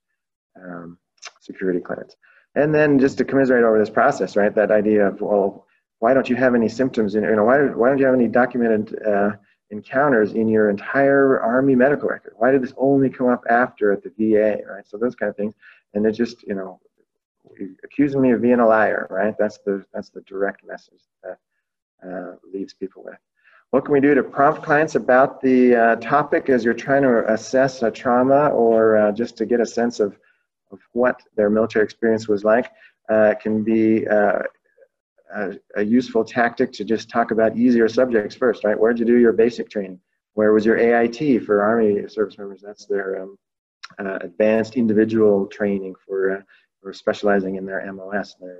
um, security clearance. And then just to commiserate over this process, right? That idea of, well, why don't you have any symptoms? In, you know, why, why don't you have any documented uh, encounters in your entire Army medical record? Why did this only come up after at the VA, right? So those kind of things. And it just, you know, accusing me of being a liar, right? That's the, that's the direct message that uh, leaves people with. What can we do to prompt clients about the uh, topic as you're trying to assess a trauma or uh, just to get a sense of of what their military experience was like uh, can be uh, a, a, useful tactic to just talk about easier subjects first, right? Where'd you do your basic training? Where was your AIT for Army service members? That's their um, uh, advanced individual training for, uh, for specializing in their MOS, their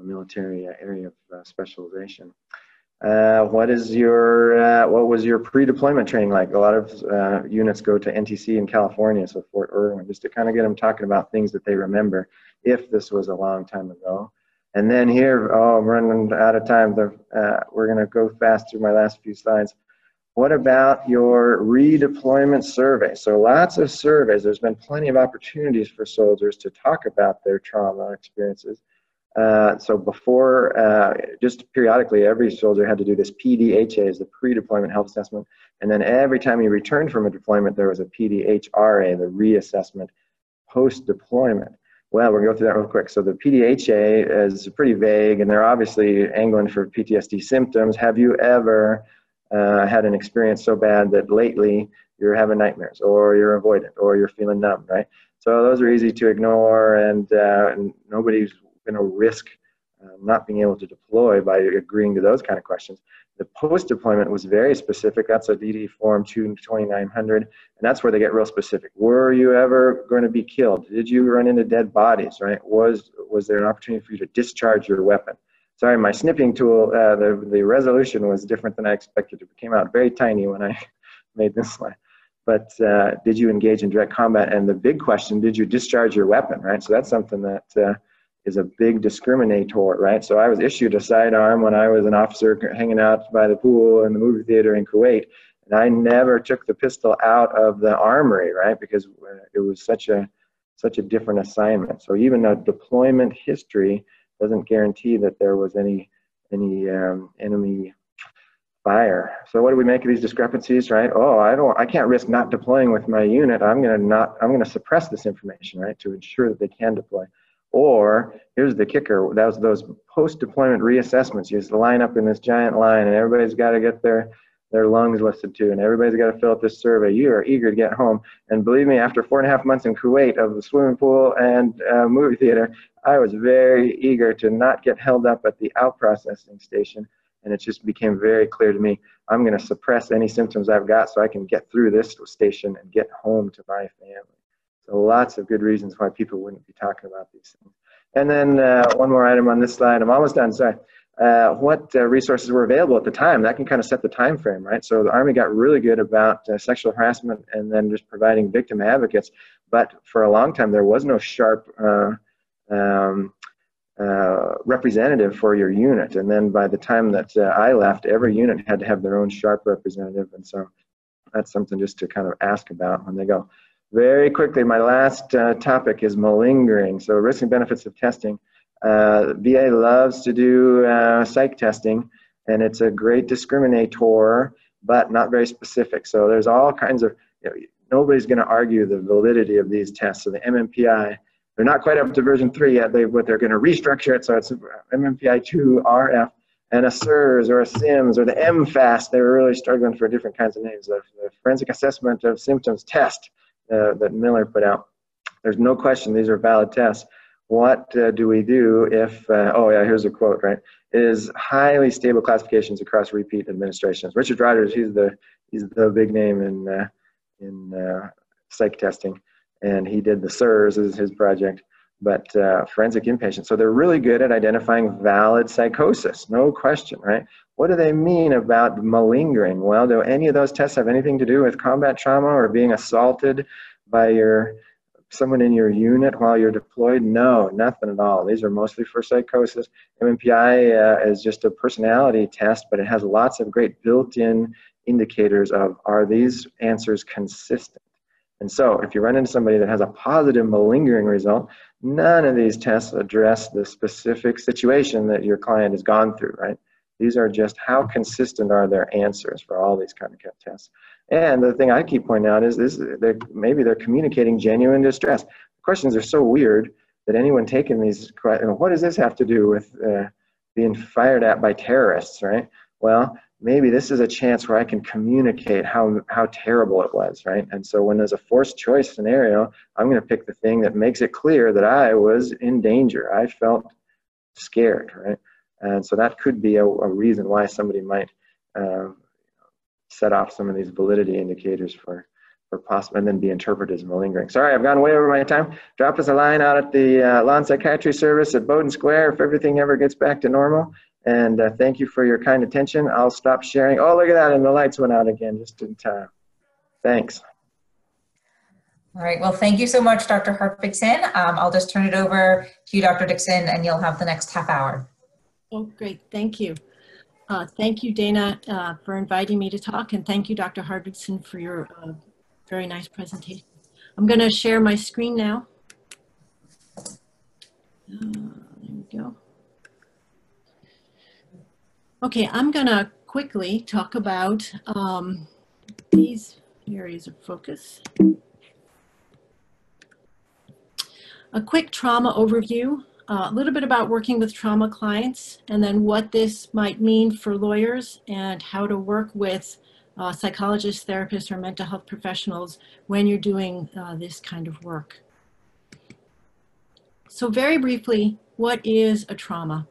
military area of specialization. Uh, what is your uh, what was your pre-deployment training like? A lot of uh, units go to NTC in California, so Fort Irwin, just to kind of get them talking about things that they remember, if this was a long time ago. And then here, oh, I'm running out of time. The, uh, we're going to go fast through my last few slides. What about your redeployment survey? So lots of surveys. There's been plenty of opportunities for soldiers to talk about their trauma experiences. Uh, so before, uh, just periodically, every soldier had to do this PDHA, is the pre-deployment health assessment, and then every time he returned from a deployment, there was a PDHRA, the reassessment post-deployment. Well, we're gonna go through that real quick. So the PDHA is pretty vague, and they're obviously angling for PTSD symptoms. Have you ever uh, had an experience so bad that lately you're having nightmares, or you're avoidant, or you're feeling numb, right? So those are easy to ignore, and, uh, and nobody's going to risk uh, not being able to deploy by agreeing to those kind of questions. The post-deployment was very specific. That's a DD form 2900, and that's where they get real specific. Were you ever going to be killed? Did you run into dead bodies, right? Was, was there an opportunity for you to discharge your weapon? Sorry, my snipping tool, uh, the, the resolution was different than I expected. It came out very tiny when I [LAUGHS] made this slide. But uh, did you engage in direct combat? And the big question, did you discharge your weapon, right? So that's something that uh, is a big discriminator, right? So I was issued a sidearm when I was an officer hanging out by the pool in the movie theater in Kuwait, and I never took the pistol out of the armory, right? Because it was such a such a different assignment. So even a deployment history doesn't guarantee that there was any any um, enemy fire. So what do we make of these discrepancies, right? Oh, I don't, I can't risk not deploying with my unit. I'm gonna not, I'm gonna suppress this information, right, to ensure that they can deploy. Or here's the kicker: that was those post-deployment reassessments. You just line up in this giant line, and everybody's got to get their their lungs listed too, and everybody's got to fill out this survey. You are eager to get home, and believe me, after four and a half months in Kuwait of the swimming pool and uh, movie theater, I was very eager to not get held up at the out processing station. And it just became very clear to me I'm going to suppress any symptoms I've got so I can get through this station and get home to my family. So lots of good reasons why people wouldn't be talking about these things. And then uh, one more item on this slide. I'm almost done. Sorry. Uh, what uh, resources were available at the time? That can kind of set the time frame, right? So the Army got really good about uh, sexual harassment and then just providing victim advocates. But for a long time, there was no SHARP uh, um, uh, representative for your unit. And then by the time that I left, every unit had to have their own SHARP representative. And so that's something just to kind of ask about when they go. Very quickly, my last uh, topic is malingering. So risks and benefits of testing. Uh, VA loves to do uh, psych testing, and it's a great discriminator, but not very specific. So there's all kinds of, you know, nobody's going to argue the validity of these tests. So the MMPI, they're not quite up to version three yet, they, but they're going to restructure it. So it's MMPI 2 RF and a SIRS or a SIMS or the MFAST. They were really struggling for different kinds of names. The, the Forensic Assessment of Symptoms test uh, that Miller put out. There's no question these are valid tests. What uh, do we do if, uh, oh yeah, here's a quote, right? Is highly stable classifications across repeat administrations. Richard Rogers, he's the, he's the big name in, uh, in uh, psych testing, and he did the SIRS as his project but uh, forensic inpatient. So they're really good at identifying valid psychosis, no question, right? What do they mean about malingering? Well, do any of those tests have anything to do with combat trauma or being assaulted by your someone in your unit while you're deployed? No, nothing at all. These are mostly for psychosis. MMPI uh, is just a personality test, but it has lots of great built-in indicators of are these answers consistent? And so if you run into somebody that has a positive malingering result, none of these tests address the specific situation that your client has gone through, right? These are just how consistent are their answers for all these kind of tests. And the thing I keep pointing out is this: they're, maybe they're communicating genuine distress. The questions are so weird that anyone taking these, questions, what does this have to do with uh, being fired at by terrorists, right? Well, maybe this is a chance where I can communicate how, how terrible it was, right? And so when there's a forced choice scenario, I'm going to pick the thing that makes it clear that I was in danger. I felt scared, right? And so that could be a, a reason why somebody might uh, set off some of these validity indicators for, for possible, and then be interpreted as malingering. Sorry, I've gone way over my time. Drop us a line out at the uh, Law and Psychiatry Service at Bowdoin Square if everything ever gets back to normal. And uh, thank you for your kind attention. I'll stop sharing. Oh, look at that. And the lights went out again just in time. Thanks. All right. Well, thank you so much, Dr. Hartvigsson. Um, I'll just turn it over to you, Dr. Dixon, and you'll have the next half hour. Oh, great. Thank you. Uh, thank you, Dana, uh, for inviting me to talk. And thank you, Dr. Hartvigsson, for your uh, very nice presentation. I'm going to share my screen now. Uh, there we go. Okay, I'm gonna quickly talk about um, these areas of focus. A quick trauma overview, uh, a little bit about working with trauma clients, and then what this might mean for lawyers and how to work with uh, psychologists, therapists, or mental health professionals when you're doing uh, this kind of work. So very briefly, what is a trauma?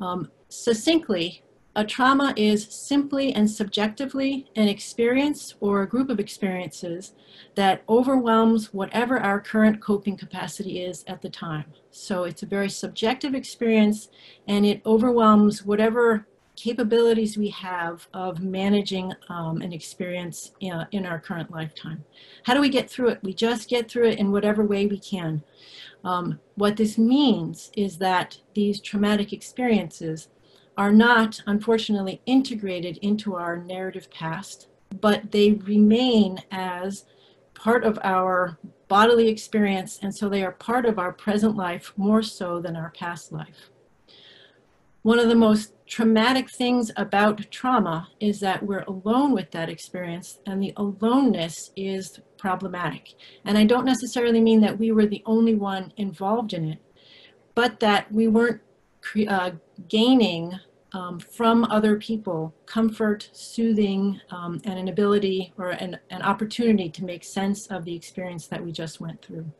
Um, succinctly, a trauma is simply and subjectively an experience or a group of experiences that overwhelms whatever our current coping capacity is at the time. So it's a very subjective experience and it overwhelms whatever capabilities we have of managing um, an experience in, in, our current lifetime. How do we get through it? We just get through it in whatever way we can. Um, what this means is that these traumatic experiences are not, unfortunately, integrated into our narrative past, but they remain as part of our bodily experience, and so they are part of our present life more so than our past life. One of the most traumatic things about trauma is that we're alone with that experience, and the aloneness is problematic. And I don't necessarily mean that we were the only one involved in it, but that we weren't uh, gaining um, from other people, comfort, soothing, um, and an ability or an, an opportunity to make sense of the experience that we just went through.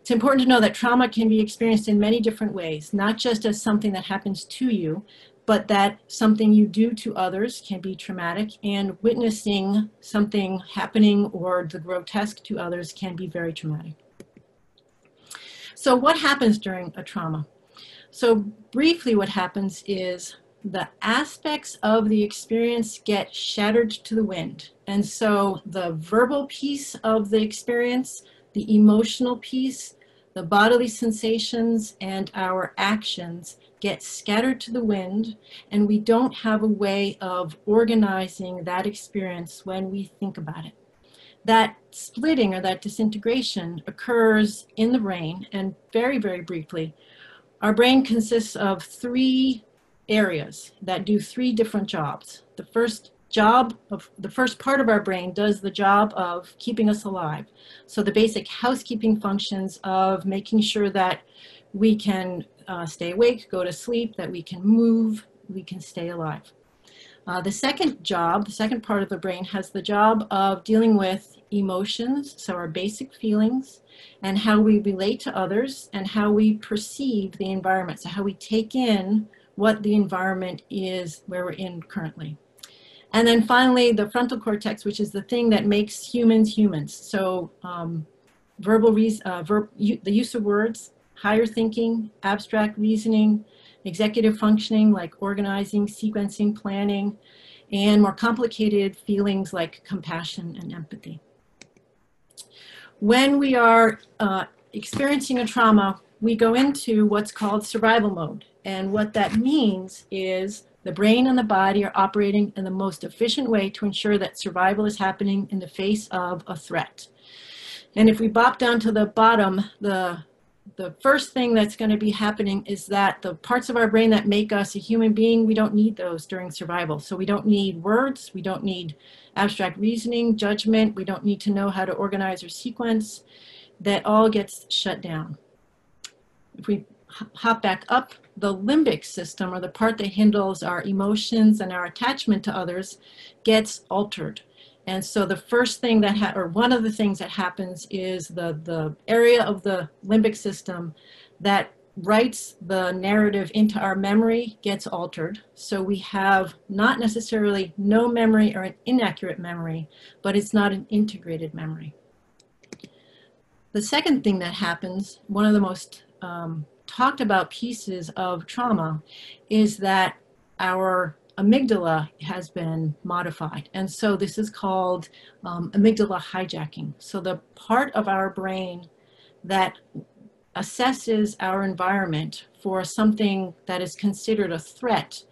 It's important to know that trauma can be experienced in many different ways, not just as something that happens to you, but that something you do to others can be traumatic, and witnessing something happening or the grotesque to others can be very traumatic. So, what happens during a trauma? So briefly what happens is the aspects of the experience get shattered to the wind. And so the verbal piece of the experience, the emotional piece, the bodily sensations, and our actions get scattered to the wind, and we don't have a way of organizing that experience when we think about it. That splitting or that disintegration occurs in the brain, and very, very briefly, Our brain consists of three areas that do three different jobs. The first job of the first part of our brain does the job of keeping us alive. So the basic housekeeping functions of making sure that we can uh, stay awake, go to sleep, that we can move, we can stay alive. Uh, the second job, the second part of the brain has the job of dealing with emotions, so our basic feelings, and how we relate to others, and how we perceive the environment, so how we take in what the environment is where we're in currently. And then finally, the frontal cortex, which is the thing that makes humans humans. So um, verbal, uh, verb, the use of words, higher thinking, abstract reasoning, executive functioning like organizing, sequencing, planning, and more complicated feelings like compassion and empathy. When we are uh, experiencing a trauma, we go into what's called survival mode. And what that means is the brain and the body are operating in the most efficient way to ensure that survival is happening in the face of a threat. And if we bop down to the bottom, the the first thing that's going to be happening is that the parts of our brain that make us a human being, we don't need those during survival. So we don't need words, we don't need abstract reasoning, judgment, we don't need to know how to organize or sequence. That all gets shut down. If we hop back up, the limbic system, or the part that handles our emotions and our attachment to others, gets altered. And so the first thing that, ha- or one of the things that happens is the, the area of the limbic system that writes the narrative into our memory gets altered. So we have not necessarily no memory or an inaccurate memory, but it's not an integrated memory. The second thing that happens, one of the most um, talked about pieces of trauma is that our amygdala has been modified. And so this is called um, amygdala hijacking. So the part of our brain that assesses our environment for something that is considered a threat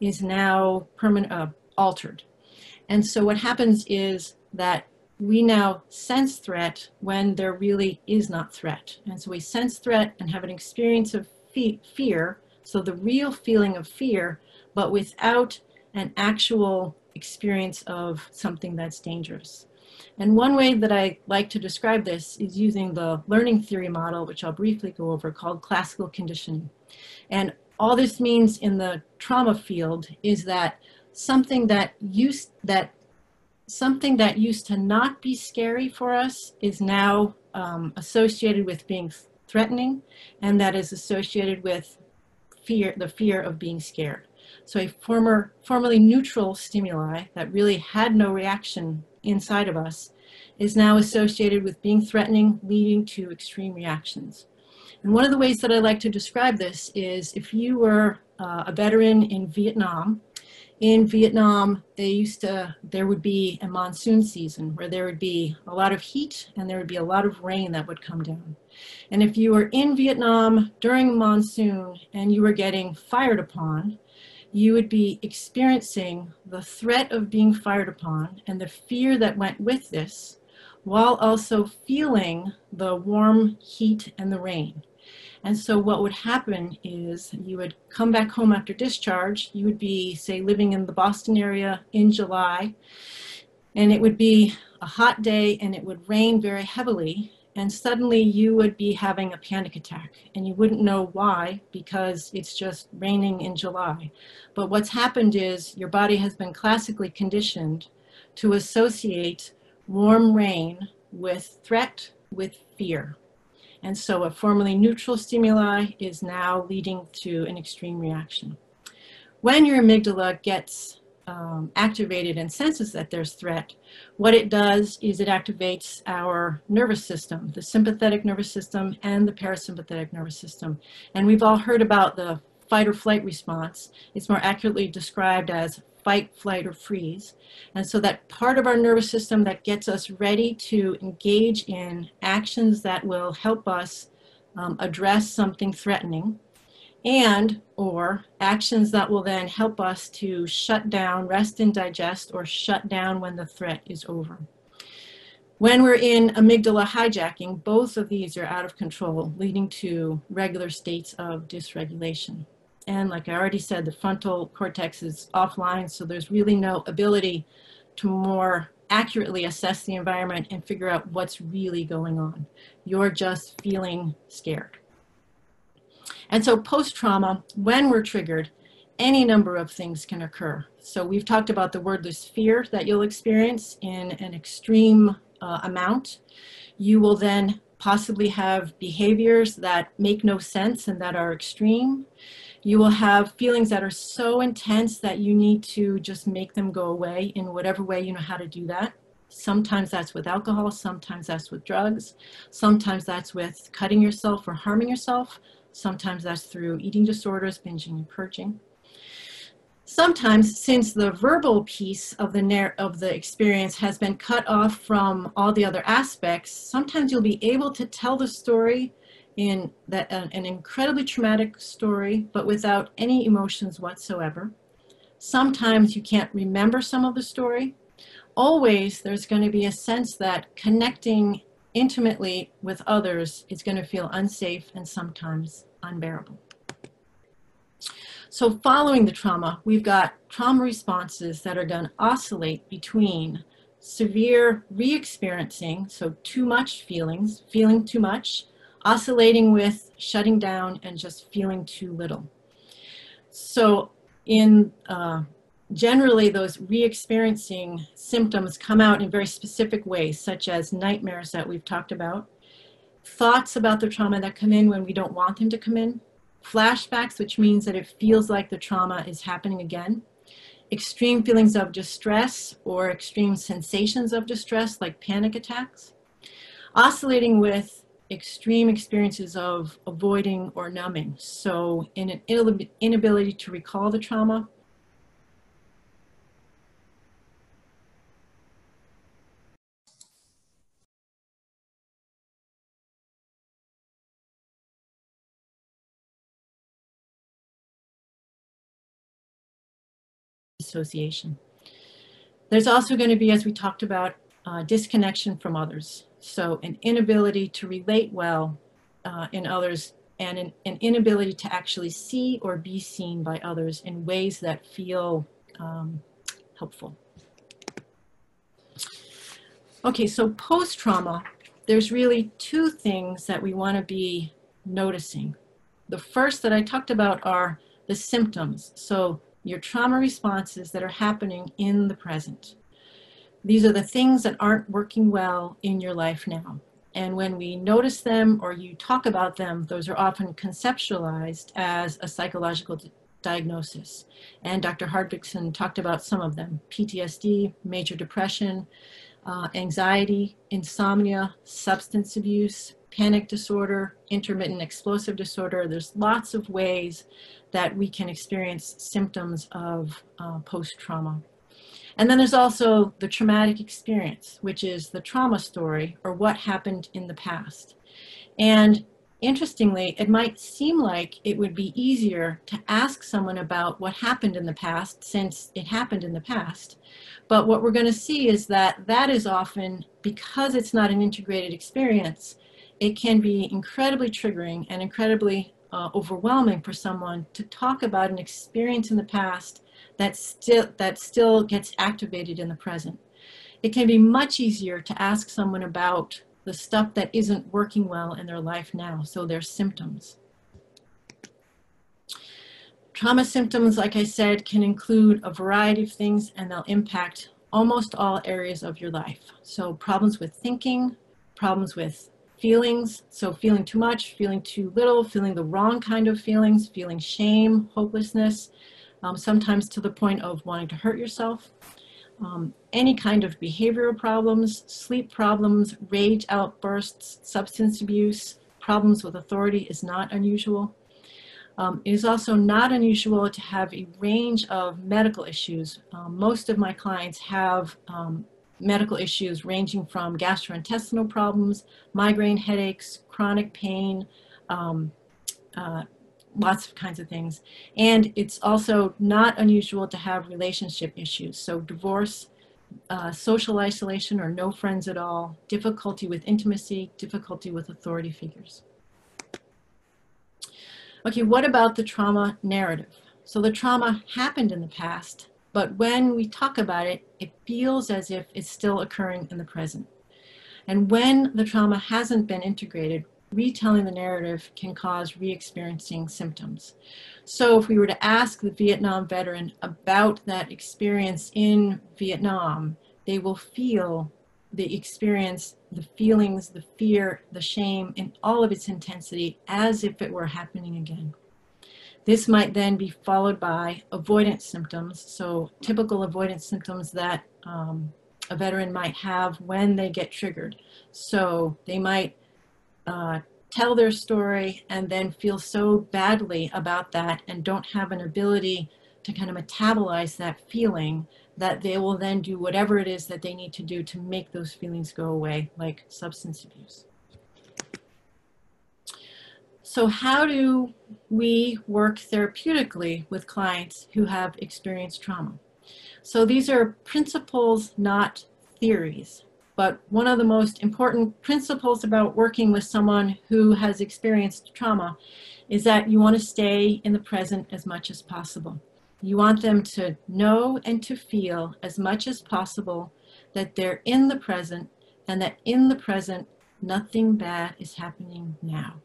is now permanent, uh, altered. And so what happens is that we now sense threat when there really is not threat. And so we sense threat and have an experience of fe- fear. So the real feeling of fear, but without an actual experience of something that's dangerous. And one way that I like to describe this is using the learning theory model, which I'll briefly go over, called classical conditioning. And all this means in the trauma field is that something that used that something that used to not be scary for us is now um, associated with being threatening, and that is associated with fear, the fear of being scared. So a former, formerly neutral stimuli that really had no reaction inside of us is now associated with being threatening, leading to extreme reactions. And one of the ways that I like to describe this is if you were uh, a veteran in Vietnam in Vietnam, they used to, there would be a monsoon season where there would be a lot of heat and there would be a lot of rain that would come down. And if you were in Vietnam during monsoon and you were getting fired upon, you would be experiencing the threat of being fired upon and the fear that went with this, while also feeling the warm heat and the rain. And so what would happen is you would come back home after discharge. You would be, say, living in the Boston area in July, and it would be a hot day and it would rain very heavily. And suddenly you would be having a panic attack, and you wouldn't know why because it's just raining in July. But what's happened is your body has been classically conditioned to associate warm rain with threat, with fear. And so a formerly neutral stimuli is now leading to an extreme reaction. When your amygdala gets um, activated and senses that there's threat, what it does is it activates our nervous system, the sympathetic nervous system and the parasympathetic nervous system. And we've all heard about the fight or flight response. It's more accurately described as fight, flight, or freeze. And so that part of our nervous system that gets us ready to engage in actions that will help us um, address something threatening and or actions that will then help us to shut down, rest and digest, or shut down when the threat is over. When we're in amygdala hijacking, both of these are out of control, leading to regular states of dysregulation. And like I already said, the frontal cortex is offline, so there's really no ability to more accurately assess the environment and figure out what's really going on. You're just feeling scared. And so post-trauma, when we're triggered, any number of things can occur. So we've talked about the wordless fear that you'll experience in an extreme uh, amount. You will then possibly have behaviors that make no sense and that are extreme. You will have feelings that are so intense that you need to just make them go away in whatever way you know how to do that. Sometimes that's with alcohol, sometimes that's with drugs, sometimes that's with cutting yourself or harming yourself, sometimes that's through eating disorders, binging and purging. Sometimes, since the verbal piece of the, of the experience has been cut off from all the other aspects, sometimes you'll be able to tell the story in that uh, an incredibly traumatic story, but without any emotions whatsoever. Sometimes you can't remember some of the story. Always there's going to be a sense that connecting intimately with others is going to feel unsafe and sometimes unbearable. So following the trauma, we've got trauma responses that are going to oscillate between severe re-experiencing, so too much feelings, feeling too much, oscillating with shutting down and just feeling too little. So in uh, generally those re-experiencing symptoms come out in very specific ways, such as nightmares that we've talked about, thoughts about the trauma that come in when we don't want them to come in, flashbacks, which means that it feels like the trauma is happening again, extreme feelings of distress or extreme sensations of distress like panic attacks, oscillating with extreme experiences of avoiding or numbing. So in an inability to recall the trauma, association. There's also going to be, as we talked about, uh, disconnection from others. So an inability to relate well uh, in others and an, an, inability to actually see or be seen by others in ways that feel um, helpful. Okay, so post-trauma, there's really two things that we want to be noticing. The first that I talked about are the symptoms. So your trauma responses that are happening in the present. These are the things that aren't working well in your life now. And when we notice them or you talk about them, those are often conceptualized as a psychological diagnosis. And Dr. Hartvigsson talked about some of them, PTSD, major depression, uh, anxiety, insomnia, substance abuse, panic disorder, intermittent explosive disorder. There's lots of ways that we can experience symptoms of uh, post-trauma. And then there's also the traumatic experience, which is the trauma story or what happened in the past. And interestingly, it might seem like it would be easier to ask someone about what happened in the past since it happened in the past. But what we're going to see is that that is often, because it's not an integrated experience, it can be incredibly triggering and incredibly uh, overwhelming for someone to talk about an experience in the past that still, that still gets activated in the present. It can be much easier to ask someone about the stuff that isn't working well in their life now, so their symptoms. Trauma symptoms, like I said, can include a variety of things and they'll impact almost all areas of your life. So problems with thinking, problems with feelings, so feeling too much, feeling too little, feeling the wrong kind of feelings, feeling shame, hopelessness, um, sometimes to the point of wanting to hurt yourself. Um, any kind of behavioral problems, sleep problems, rage outbursts, substance abuse, problems with authority is not unusual. Um, it is also not unusual to have a range of medical issues. Um, most of my clients have um, medical issues ranging from gastrointestinal problems, migraine headaches, chronic pain, um, uh, lots of kinds of things. And it's also not unusual to have relationship issues. So divorce, uh, social isolation or no friends at all, difficulty with intimacy, difficulty with authority figures. Okay, what about the trauma narrative? So the trauma happened in the past, but when we talk about it, it feels as if it's still occurring in the present. And when the trauma hasn't been integrated, retelling the narrative can cause re-experiencing symptoms. So if we were to ask the Vietnam veteran about that experience in Vietnam, they will feel the experience, the feelings, the fear, the shame in all of its intensity as if it were happening again. This might then be followed by avoidance symptoms, so typical avoidance symptoms that um, a veteran might have when they get triggered. So they might uh, tell their story and then feel so badly about that and don't have an ability to kind of metabolize that feeling that they will then do whatever it is that they need to do to make those feelings go away, like substance abuse. So how do we work therapeutically with clients who have experienced trauma? So these are principles, not theories. But one of the most important principles about working with someone who has experienced trauma is that you want to stay in the present as much as possible. You want them to know and to feel as much as possible that they're in the present and that in the present, nothing bad is happening now.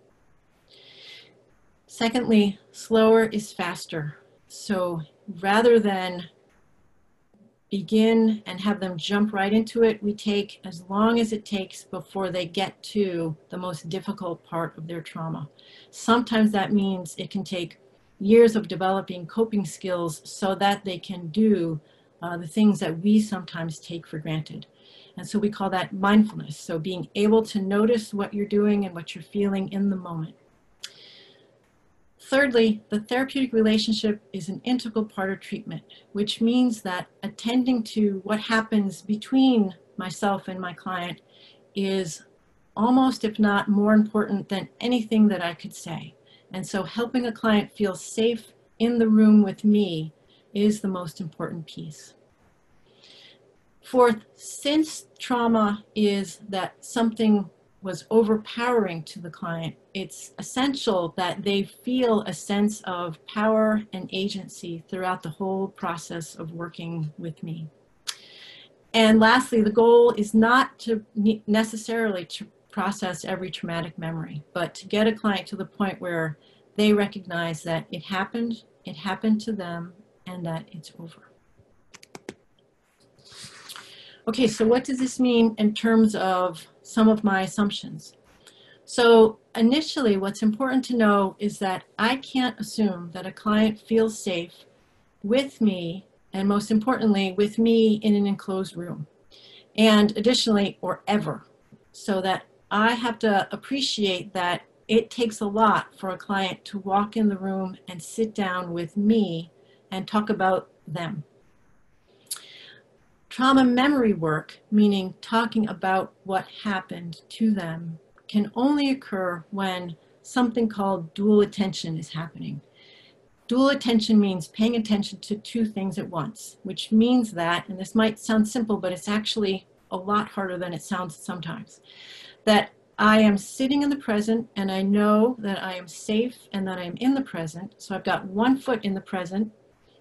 Secondly, slower is faster. So rather than begin and have them jump right into it, we take as long as it takes before they get to the most difficult part of their trauma. Sometimes that means it can take years of developing coping skills so that they can do uh, the things that we sometimes take for granted. And so we call that mindfulness. So being able to notice what you're doing and what you're feeling in the moment. Thirdly, the therapeutic relationship is an integral part of treatment, which means that attending to what happens between myself and my client is almost, if not more important than anything that I could say. And so helping a client feel safe in the room with me is the most important piece. Fourth, since trauma is that something was overpowering to the client, it's essential that they feel a sense of power and agency throughout the whole process of working with me. And lastly, the goal is not to necessarily to process every traumatic memory, but to get a client to the point where they recognize that it happened, it happened to them, and that it's over. Okay, so what does this mean in terms of some of my assumptions? So initially, what's important to know is that I can't assume that a client feels safe with me, and most importantly, with me in an enclosed room. And additionally, or ever. So that I have to appreciate that it takes a lot for a client to walk in the room and sit down with me and talk about them. Trauma memory work, meaning talking about what happened to them, can only occur when something called dual attention is happening. Dual attention means paying attention to two things at once, which means that, and this might sound simple, but it's actually a lot harder than it sounds sometimes, that I am sitting in the present and I know that I am safe and that I'm in the present. So I've got one foot in the present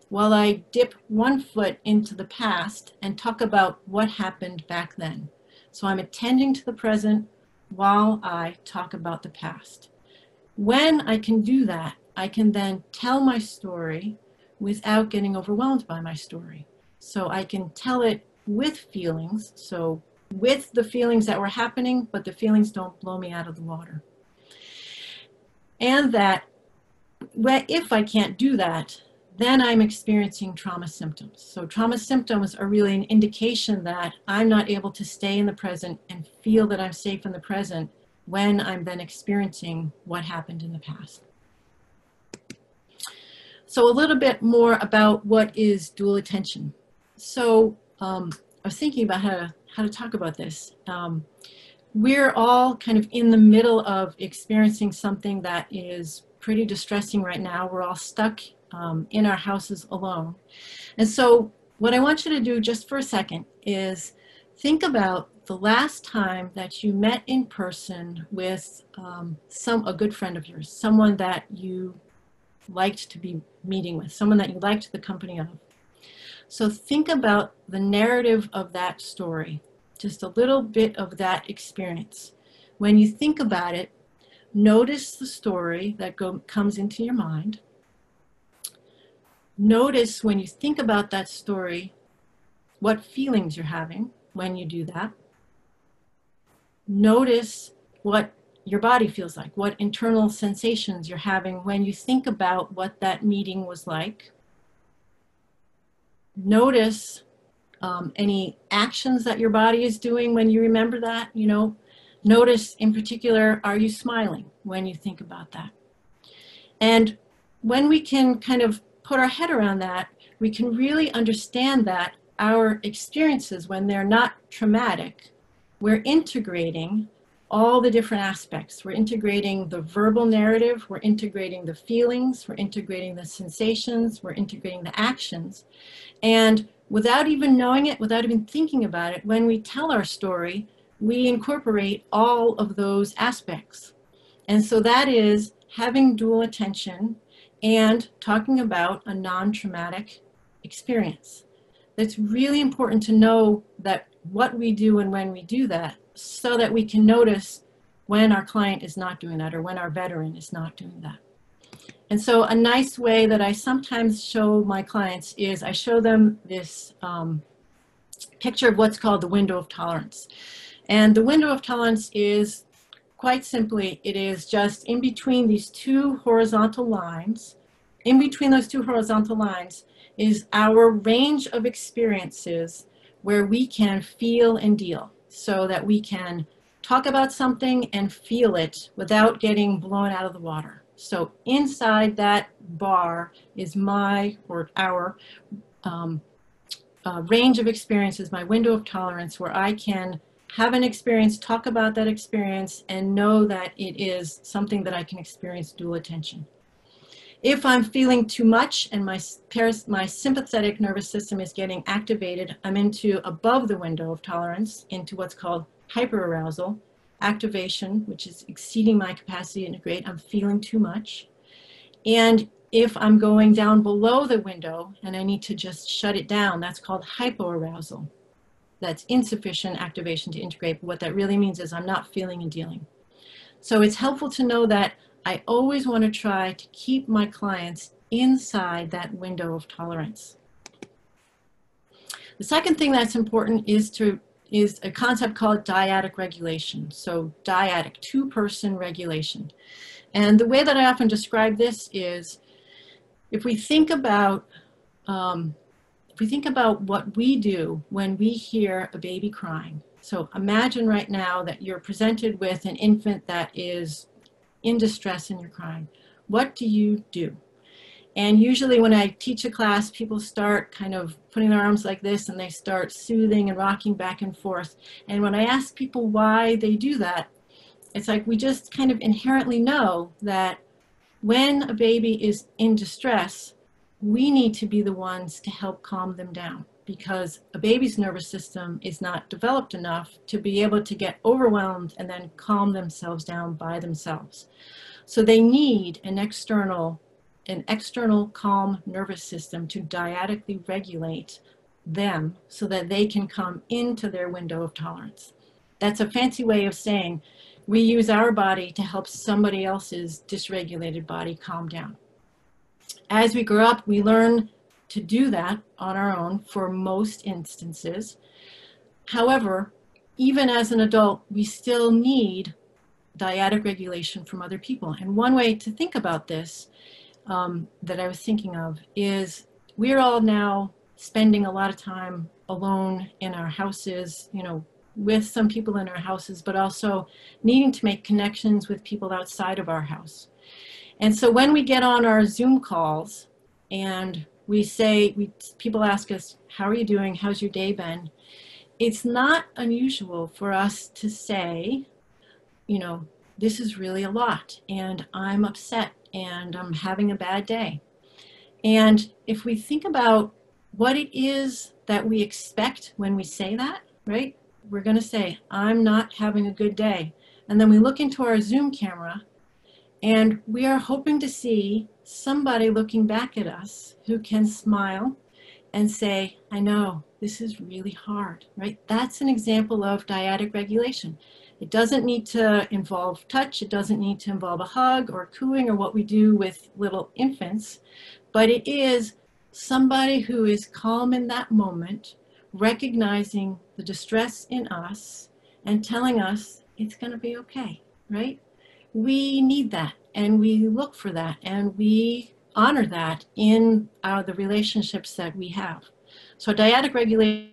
while I dip one foot into the past and talk about what happened back then. So I'm attending to the present while I talk about the past. When I can do that, I can then tell my story without getting overwhelmed by my story. So I can tell it with feelings. So with the feelings that were happening, but the feelings don't blow me out of the water. And that if I can't do that, then I'm experiencing trauma symptoms. So trauma symptoms are really an indication that I'm not able to stay in the present and feel that I'm safe in the present when I'm then experiencing what happened in the past. So a little bit more about what is dual attention. So um, I was thinking about how to, how to talk about this. Um, we're all kind of in the middle of experiencing something that is pretty distressing right now. We're all stuck um, in our houses alone. And so what I want you to do just for a second is think about the last time that you met in person with um, some a good friend of yours, someone that you liked to be meeting with, someone that you liked the company of. So think about the narrative of that story, just a little bit of that experience. When you think about it, notice the story that go, comes into your mind. Notice when you think about that story, what feelings you're having when you do that. Notice what your body feels like, what internal sensations you're having when you think about what that meeting was like. Notice um, any actions that your body is doing when you remember that. You know, notice in particular, are you smiling when you think about that? And when we can kind of put our head around that, we can really understand that our experiences, when they're not traumatic, we're integrating all the different aspects. We're integrating the verbal narrative, we're integrating the feelings, we're integrating the sensations, we're integrating the actions. And without even knowing it, without even thinking about it, when we tell our story, we incorporate all of those aspects. And so that is having dual attention and talking about a non-traumatic experience. It's really important to know that what we do and when we do that so that we can notice when our client is not doing that or when our veteran is not doing that. And so a nice way that I sometimes show my clients is I show them this um, picture of what's called the window of tolerance. And the window of tolerance is quite simply, it is just in between these two horizontal lines, in between those two horizontal lines is our range of experiences where we can feel and deal so that we can talk about something and feel it without getting blown out of the water. So inside that bar is my or our um, uh, range of experiences, my window of tolerance where I can have an experience, talk about that experience, and know that it is something that I can experience dual attention. If I'm feeling too much and my, my sympathetic nervous system is getting activated, I'm into above the window of tolerance, into what's called hyperarousal, activation, which is exceeding my capacity to integrate. I'm feeling too much. And if I'm going down below the window and I need to just shut it down, that's called hypoarousal. That's insufficient activation to integrate. But what that really means is I'm not feeling and dealing. So it's helpful to know that I always want to try to keep my clients inside that window of tolerance. The second thing that's important is to is a concept called dyadic regulation. So dyadic, two-person regulation. And the way that I often describe this is if we think about um, if we think about what we do when we hear a baby crying. So imagine right now that you're presented with an infant that is in distress and you're crying. What do you do? And usually when I teach a class, people start kind of putting their arms like this and they start soothing and rocking back and forth. And when I ask people why they do that, it's like we just kind of inherently know that when a baby is in distress, we need to be the ones to help calm them down because a baby's nervous system is not developed enough to be able to get overwhelmed and then calm themselves down by themselves. So they need an external, an external calm nervous system to dyadically regulate them so that they can come into their window of tolerance. That's a fancy way of saying we use our body to help somebody else's dysregulated body calm down. As we grow up, we learn to do that on our own for most instances. However, even as an adult, we still need dyadic regulation from other people. And one way to think about this um, that I was thinking of is we're all now spending a lot of time alone in our houses, you know, with some people in our houses, but also needing to make connections with people outside of our house. And so when we get on our Zoom calls and we say, we, people ask us, how are you doing? How's your day been? It's not unusual for us to say, you know, this is really a lot and I'm upset and I'm having a bad day. And if we think about what it is that we expect when we say that, right? We're going to say, I'm not having a good day. And then we look into our Zoom camera and we are hoping to see somebody looking back at us who can smile and say, I know, this is really hard, right? That's an example of dyadic regulation. It doesn't need to involve touch, it doesn't need to involve a hug or cooing or what we do with little infants, but it is somebody who is calm in that moment, recognizing the distress in us and telling us it's going to be okay, right? We need that and we look for that and we honor that in uh, the relationships that we have. So dyadic regulation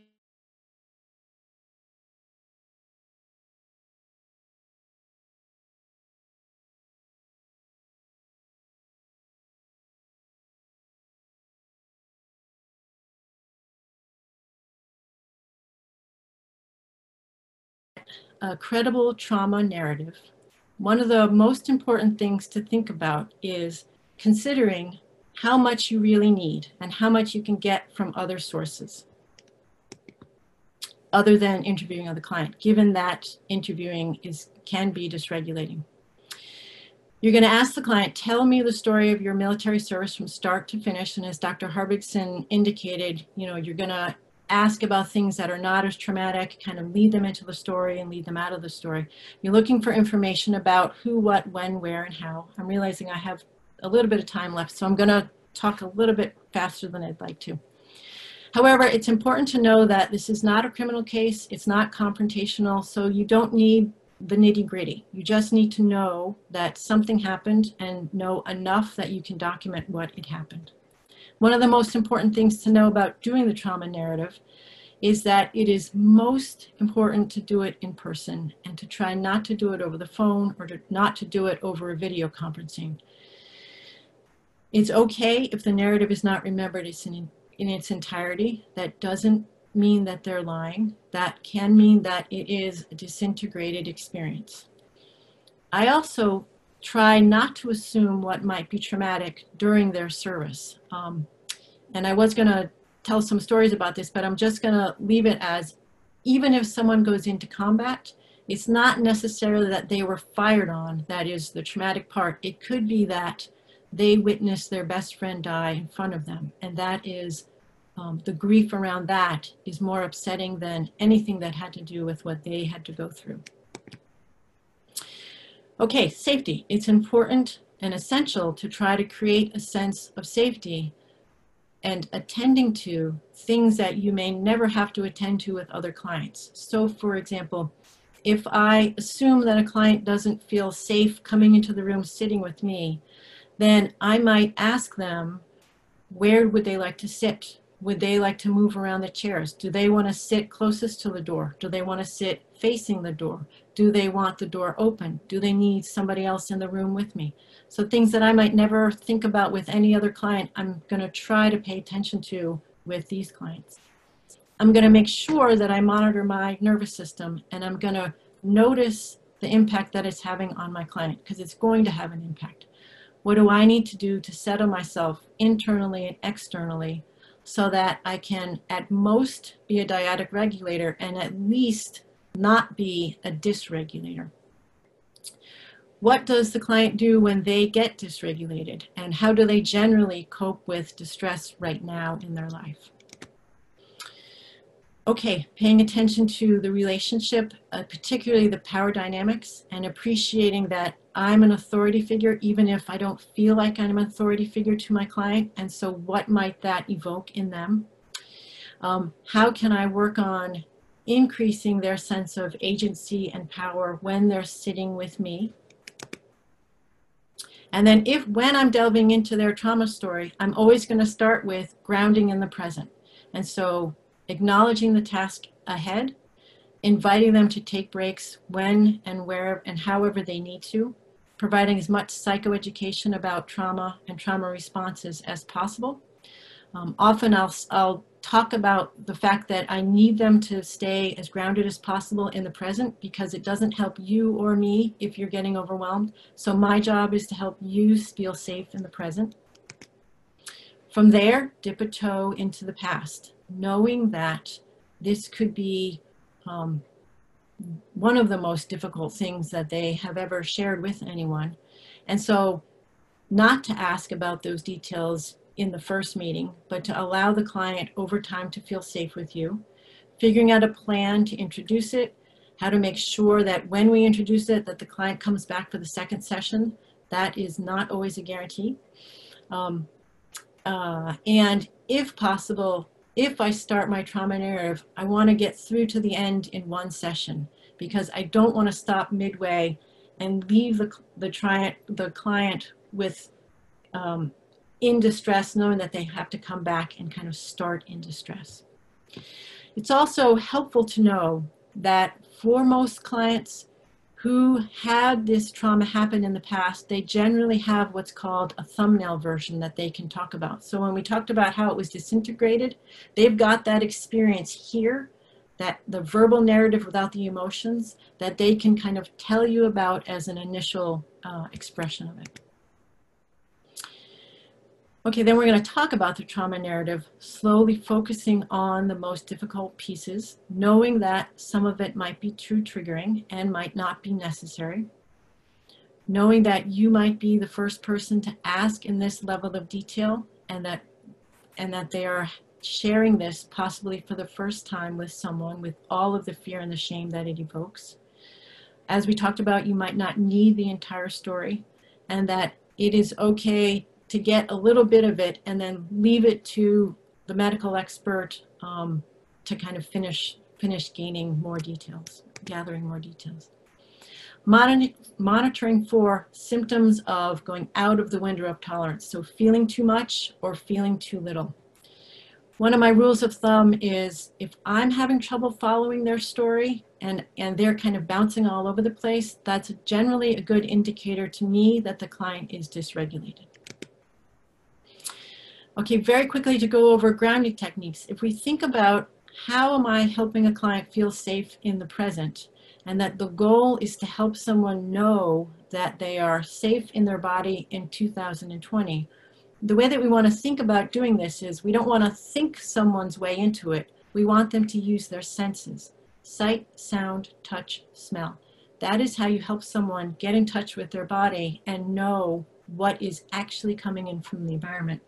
a credible trauma narrative, one of the most important things to think about is considering how much you really need and how much you can get from other sources other than interviewing the client, given that interviewing is can be dysregulating. You're going to ask the client, tell me the story of your military service from start to finish. And as Dr. Hartvigsson indicated, you know, you're going to ask about things that are not as traumatic, kind of lead them into the story and lead them out of the story. You're looking for information about who, what, when, where, and how. I'm realizing I have a little bit of time left, so I'm going to talk a little bit faster than I'd like to. However, it's important to know that this is not a criminal case, it's not confrontational, so you don't need the nitty gritty. You just need to know that something happened and know enough that you can document what it happened. One of the most important things to know about doing the trauma narrative is that it is most important to do it in person and to try not to do it over the phone or to not to do it over a video conferencing. It's okay if the narrative is not remembered in, in its entirety. That doesn't mean that they're lying. That can mean that it is a disintegrated experience. I also try not to assume what might be traumatic during their service. Um, and I was going to tell some stories about this, but I'm just going to leave it as even if someone goes into combat, it's not necessarily that they were fired on, that is the traumatic part. It could be that they witnessed their best friend die in front of them. And that is um, the grief around that is more upsetting than anything that had to do with what they had to go through. Okay, safety. It's important and essential to try to create a sense of safety and attending to things that you may never have to attend to with other clients. So for example, if I assume that a client doesn't feel safe coming into the room sitting with me, then I might ask them, where would they like to sit? Would they like to move around the chairs? Do they want to sit closest to the door? Do they want to sit facing the door? Do they want the door open? Do they need somebody else in the room with me? So things that I might never think about with any other client, I'm going to try to pay attention to with these clients. I'm going to make sure that I monitor my nervous system and I'm going to notice the impact that it's having on my client because it's going to have an impact. What do I need to do to settle myself internally and externally so that I can at most be a dyadic regulator and at least not be a dysregulator. What does the client do when they get dysregulated and how do they generally cope with distress right now in their life? Okay, paying attention to the relationship, uh, particularly the power dynamics, and appreciating that I'm an authority figure, even if I don't feel like I'm an authority figure to my client. And so, what might that evoke in them? Um, how can I work on increasing their sense of agency and power when they're sitting with me. And then if when I'm delving into their trauma story, I'm always going to start with grounding in the present. And so acknowledging the task ahead, inviting them to take breaks when and where and however they need to, providing as much psychoeducation about trauma and trauma responses as possible. Um, often I'll, I'll talk about the fact that I need them to stay as grounded as possible in the present because it doesn't help you or me if you're getting overwhelmed. So my job is to help you feel safe in the present. From there, dip a toe into the past, knowing that this could be um, one of the most difficult things that they have ever shared with anyone. And so, not to ask about those details in the first meeting, but to allow the client over time to feel safe with you, figuring out a plan to introduce it, how to make sure that when we introduce it, that the client comes back for the second session. That is not always a guarantee. Um, uh, and if possible, if I start my trauma narrative, I want to get through to the end in one session because I don't want to stop midway and leave the, the, client, the client with um, in distress, knowing that they have to come back and kind of start in distress. It's also helpful to know that for most clients who had this trauma happen in the past, they generally have what's called a thumbnail version that they can talk about. So when we talked about how it was disintegrated, they've got that experience here, that the verbal narrative without the emotions that they can kind of tell you about as an initial uh, expression of it. Okay, then we're going to talk about the trauma narrative, slowly focusing on the most difficult pieces, knowing that some of it might be too triggering and might not be necessary. Knowing that you might be the first person to ask in this level of detail and that and that they are sharing this possibly for the first time with someone with all of the fear and the shame that it evokes. As we talked about, you might not need the entire story and that it is okay to get a little bit of it and then leave it to the medical expert um, to kind of finish finish gaining more details, gathering more details. Mon monitoring for symptoms of going out of the window of tolerance, so feeling too much or feeling too little. One of my rules of thumb is if I'm having trouble following their story and, and they're kind of bouncing all over the place, that's generally a good indicator to me that the client is dysregulated. Okay, very quickly to go over grounding techniques. If we think about how am I helping a client feel safe in the present, and that the goal is to help someone know that they are safe in their body in 2020, the way that we want to think about doing this is we don't want to think someone's way into it. We want them to use their senses sight, sound, touch, smell. That is how you help someone get in touch with their body and know what is actually coming in from the environment.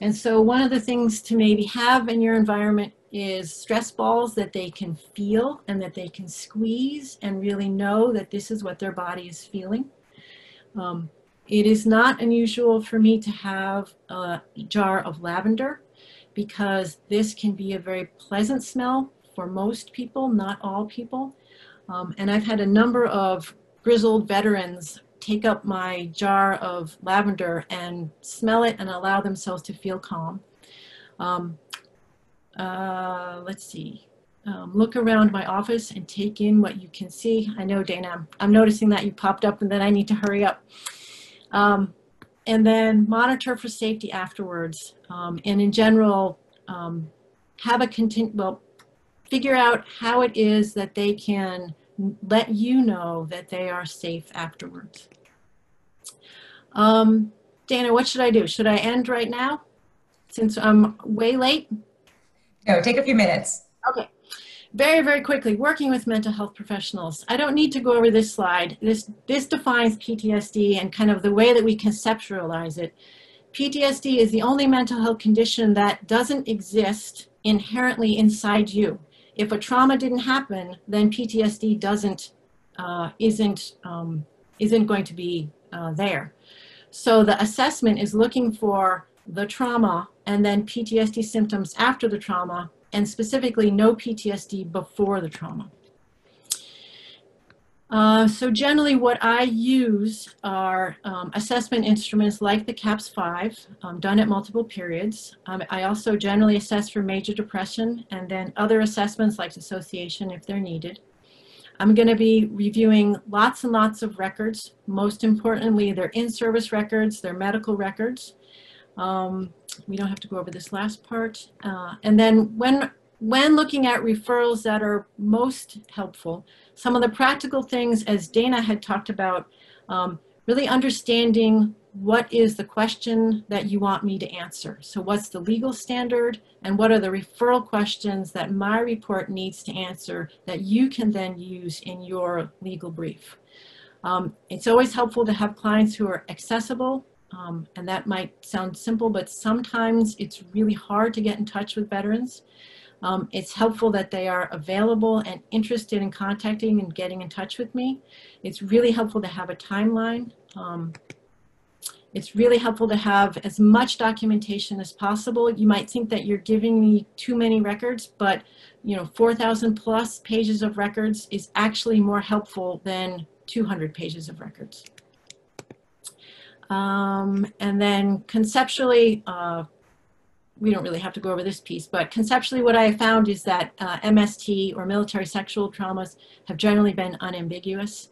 And so one of the things to maybe have in your environment is stress balls that they can feel and that they can squeeze and really know that this is what their body is feeling. Um, it is not unusual for me to have a jar of lavender because this can be a very pleasant smell for most people, not all people. Um, and I've had a number of grizzled veterans take up my jar of lavender and smell it and allow themselves to feel calm. Um, uh, let's see. Um, look around my office and take in what you can see. I know, Dana, I'm, I'm noticing that you popped up and then I need to hurry up. Um, and then monitor for safety afterwards. Um, and in general, um, have a continue, well, figure out how it is that they can let you know that they are safe afterwards. Um, Dana, what should I do? Should I end right now since I'm way late? No, take a few minutes. Okay. Very, very quickly, working with mental health professionals. I don't need to go over this slide. This, this defines PTSD and kind of the way that we conceptualize it. PTSD is the only mental health condition that doesn't exist inherently inside you. If a trauma didn't happen, then PTSD doesn't, uh, isn't, um, isn't going to be uh, there. So the assessment is looking for the trauma and then PTSD symptoms after the trauma, and specifically no PTSD before the trauma. Uh, so generally what I use are um, assessment instruments like the CAPS-5, um, done at multiple periods. Um, I also generally assess for major depression and then other assessments like dissociation if they're needed. I'm going to be reviewing lots and lots of records. Most importantly, their in-service records, their medical records. Um, we don't have to go over this last part. Uh, and then when, when looking at referrals that are most helpful, some of the practical things, as Dana had talked about, um, really understanding what is the question that you want me to answer? So what's the legal standard and what are the referral questions that my report needs to answer that you can then use in your legal brief? Um, it's always helpful to have clients who are accessible um, and that might sound simple, but sometimes it's really hard to get in touch with veterans. Um, it's helpful that they are available and interested in contacting and getting in touch with me. It's really helpful to have a timeline. Um, it's really helpful to have as much documentation as possible. You might think that you're giving me too many records, but you know, 4,000 plus pages of records is actually more helpful than 200 pages of records. Um, and then conceptually, uh, we don't really have to go over this piece, but conceptually what I found is that uh, MST or military sexual traumas have generally been unambiguous.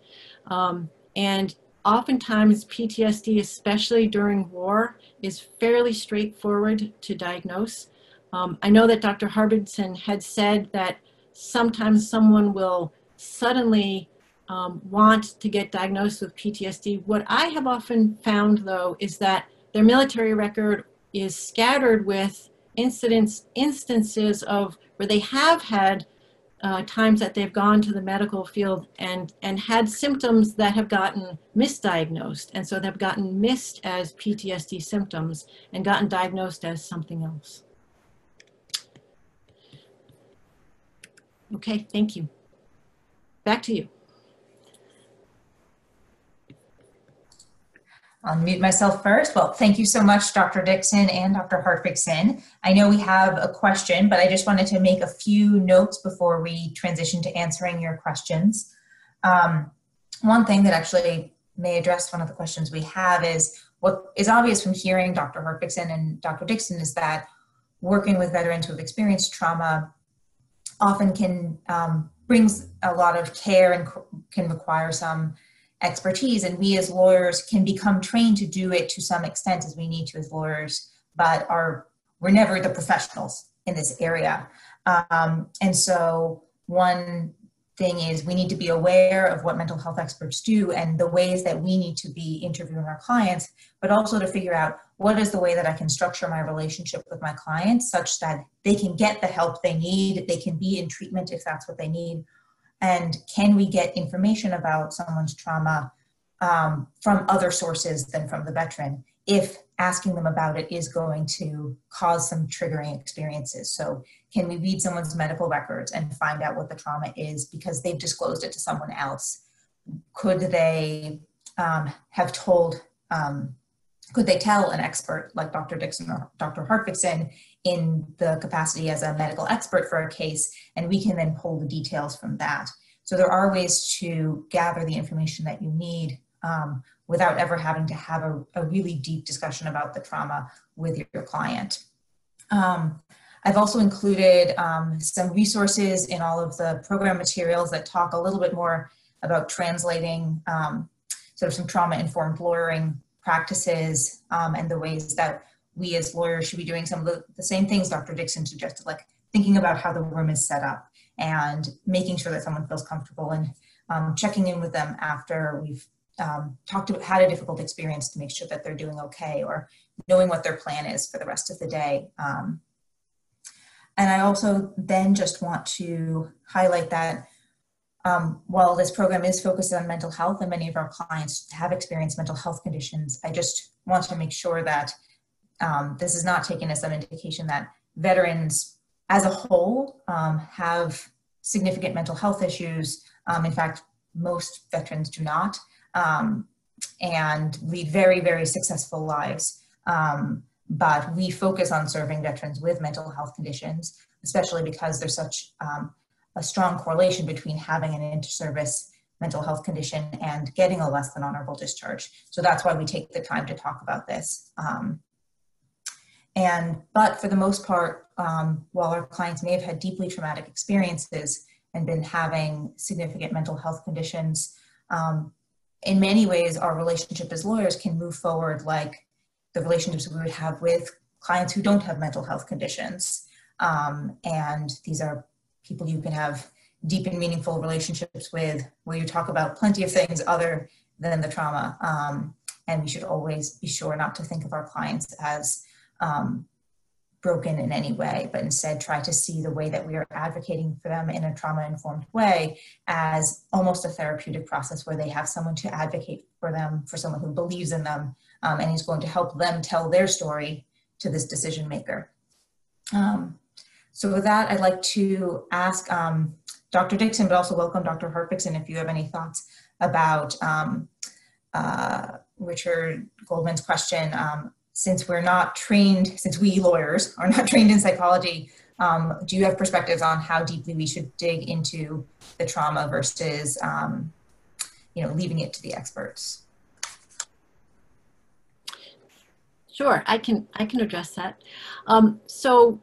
Um, and oftentimes PTSD, especially during war, is fairly straightforward to diagnose. Um, I know that Dr. Hartvigsson had said that sometimes someone will suddenly um, want to get diagnosed with PTSD. What I have often found, though, is that their military record is scattered with incidents, instances of where they have had uh, times that they've gone to the medical field and, and had symptoms that have gotten misdiagnosed. And so they've gotten missed as PTSD symptoms and gotten diagnosed as something else. Okay, thank you. Back to you. I'll mute myself first. Well, thank you so much, Dr. Dixon and Dr. Hartvigsson. I know we have a question, but I just wanted to make a few notes before we transition to answering your questions. Um, one thing that actually may address one of the questions we have is what is obvious from hearing Dr. Hartvigsson and Dr. Dixon is that working with veterans who have experienced trauma often can um, brings a lot of care and can require some expertise and we as lawyers can become trained to do it to some extent as we need to as lawyers but are we're never the professionals in this area. Um, and so one thing is we need to be aware of what mental health experts do and the ways that we need to be interviewing our clients but also to figure out what is the way that i can structure my relationship with my clients such that they can get the help they need they can be in treatment if that's what they need and can we get information about someone's trauma um, from other sources than from the veteran if asking them about it is going to cause some triggering experiences so can we read someone's medical records and find out what the trauma is because they've disclosed it to someone else could they um, have told um, could they tell an expert like Dr. Dixon or Dr. Hartvigsson in the capacity as a medical expert for a case, and we can then pull the details from that. So there are ways to gather the information that you need um, without ever having to have a, a, really deep discussion about the trauma with your, client. Um, I've also included um, some resources in all of the program materials that talk a little bit more about translating um, sort of some trauma-informed lawyering practices um, and the ways that we as lawyers should be doing some of the, the same things Dr. Dixon suggested, like thinking about how the room is set up and making sure that someone feels comfortable and um, checking in with them after we've um, talked about had a difficult experience to make sure that they're doing okay or knowing what their plan is for the rest of the day. Um, and I also then just want to highlight that um, while this program is focused on mental health and many of our clients have experienced mental health conditions, I just want to make sure that um, this is not taken as some indication that veterans as a whole um, have significant mental health issues. Um, in fact, most veterans do not um, and lead very, very successful lives. Um, but we focus on serving veterans with mental health conditions, especially because there's such a strong correlation between having an inter-service mental health condition and getting a less than honorable discharge. So that's why we take the time to talk about this. Um, and, but for the most part, um, while our clients may have had deeply traumatic experiences and been having significant mental health conditions, um, in many ways, our relationship as lawyers can move forward like the relationships we would have with clients who don't have mental health conditions. Um, and these are people you can have deep and meaningful relationships with where you talk about plenty of things other than the trauma. Um, and we should always be sure not to think of our clients as um, broken in any way, but instead try to see the way that we are advocating for them in a trauma informed way as almost a therapeutic process where they have someone to advocate for them, for someone who believes in them, um, and is going to help them tell their story to this decision maker. Um, so with that, I'd like to ask um, Dr. Dixon, but also welcome Dr. Hartvigsson if you have any thoughts about um, uh, Richard Goldman's question. Um, since we're not trained, since we lawyers are not [LAUGHS] trained in psychology, um, do you have perspectives on how deeply we should dig into the trauma versus, um, you know, leaving it to the experts? Sure, I can I can address that. Um, so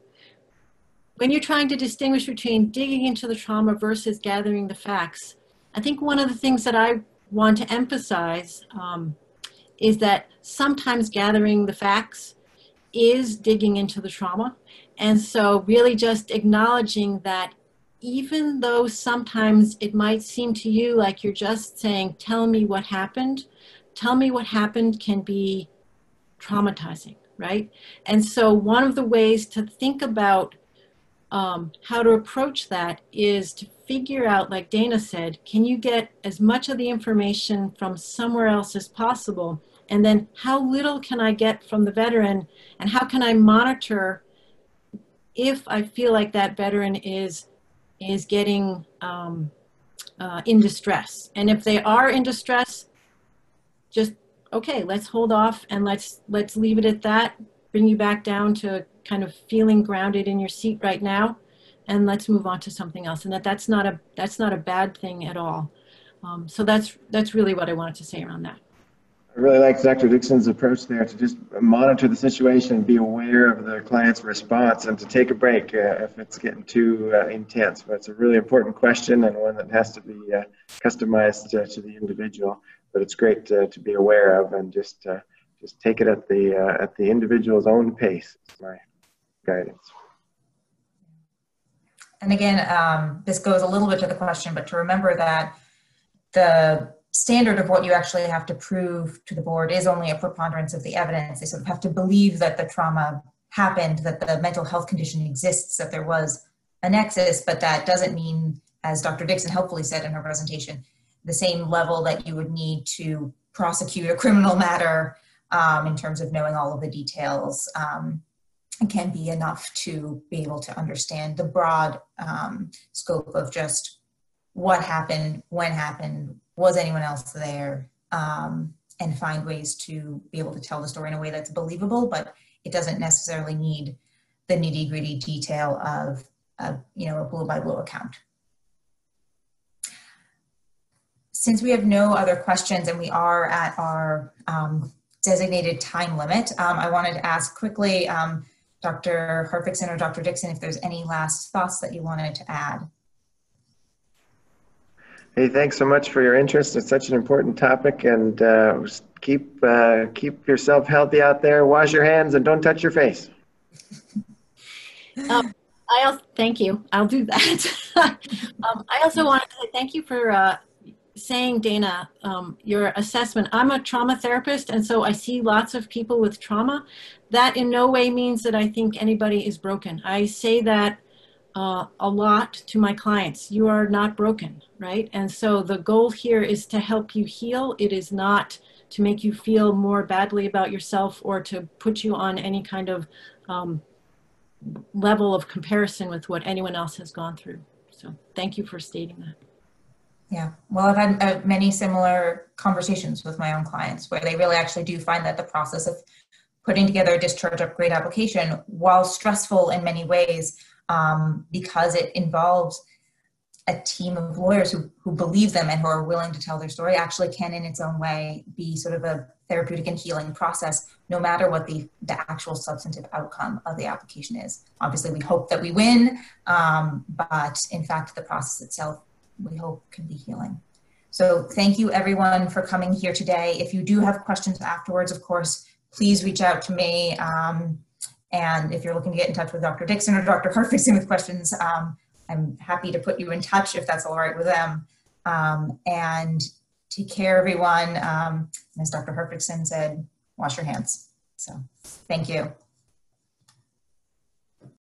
when you're trying to distinguish between digging into the trauma versus gathering the facts, I think one of the things that I want to emphasize um, is that sometimes gathering the facts is digging into the trauma. And so, really, just acknowledging that even though sometimes it might seem to you like you're just saying, Tell me what happened, tell me what happened can be traumatizing, right? And so, one of the ways to think about um, how to approach that is to figure out, like Dana said, can you get as much of the information from somewhere else as possible? And then how little can I get from the veteran? And how can I monitor if I feel like that veteran is, is getting um, uh, in distress? And if they are in distress, just okay, let's hold off and let's let's leave it at that. Bring you back down to kind of feeling grounded in your seat right now and let's move on to something else and that that's not a that's not a bad thing at all um, so that's that's really what i wanted to say around that I really like Dr. Dixon's approach there to just monitor the situation, be aware of the client's response, and to take a break uh, if it's getting too uh, intense. But it's a really important question and one that has to be uh, customized uh, to the individual. But it's great to, be aware of and just uh, just take it at the uh, at the individual's own pace. My guidance. And again, um, this goes a little bit to the question, but to remember that the standard of what you actually have to prove to the board is only a preponderance of the evidence. They sort of have to believe that the trauma happened, that the mental health condition exists, that there was a nexus, but that doesn't mean, as Dr. Dixon helpfully said in her presentation, the same level that you would need to prosecute a criminal matter um, in terms of knowing all of the details. Um, can be enough to be able to understand the broad um, scope of just what happened, when happened, was anyone else there, um, and find ways to be able to tell the story in a way that's believable, but it doesn't necessarily need the nitty gritty detail of, you know, a blow by blow account. Since we have no other questions and we are at our um, designated time limit, um, I wanted to ask quickly, um, Dr. Hartvigsson or Dr. Dixon, if there's any last thoughts that you wanted to add. Hey, thanks so much for your interest. It's such an important topic, and uh, keep uh, keep yourself healthy out there. Wash your hands and don't touch your face. Um, I also thank you. I'll do that. [LAUGHS] um, I also want to say thank you for uh, saying, Dana, um, your assessment. I'm a trauma therapist, and so I see lots of people with trauma. That in no way means that I think anybody is broken. I say that uh, a lot to my clients. You are not broken, right? And so the goal here is to help you heal. It is not to make you feel more badly about yourself or to put you on any kind of um, level of comparison with what anyone else has gone through. So thank you for stating that. Yeah, well, I've had uh, many similar conversations with my own clients where they really actually do find that the process of putting together a discharge upgrade application, while stressful in many ways, um, because it involves a team of lawyers who, who believe them and who are willing to tell their story, actually can, in its own way, be sort of a therapeutic and healing process, no matter what the, the actual substantive outcome of the application is. Obviously, we hope that we win, um, but in fact, the process itself we hope can be healing. So thank you everyone for coming here today. If you do have questions afterwards, of course, please reach out to me. Um, and if you're looking to get in touch with Dr. Dixon or Dr. Hartvigsson with questions, um, I'm happy to put you in touch if that's all right with them. Um, and Take care, everyone. Um, as Dr. Hartvigsson said, wash your hands. So thank you.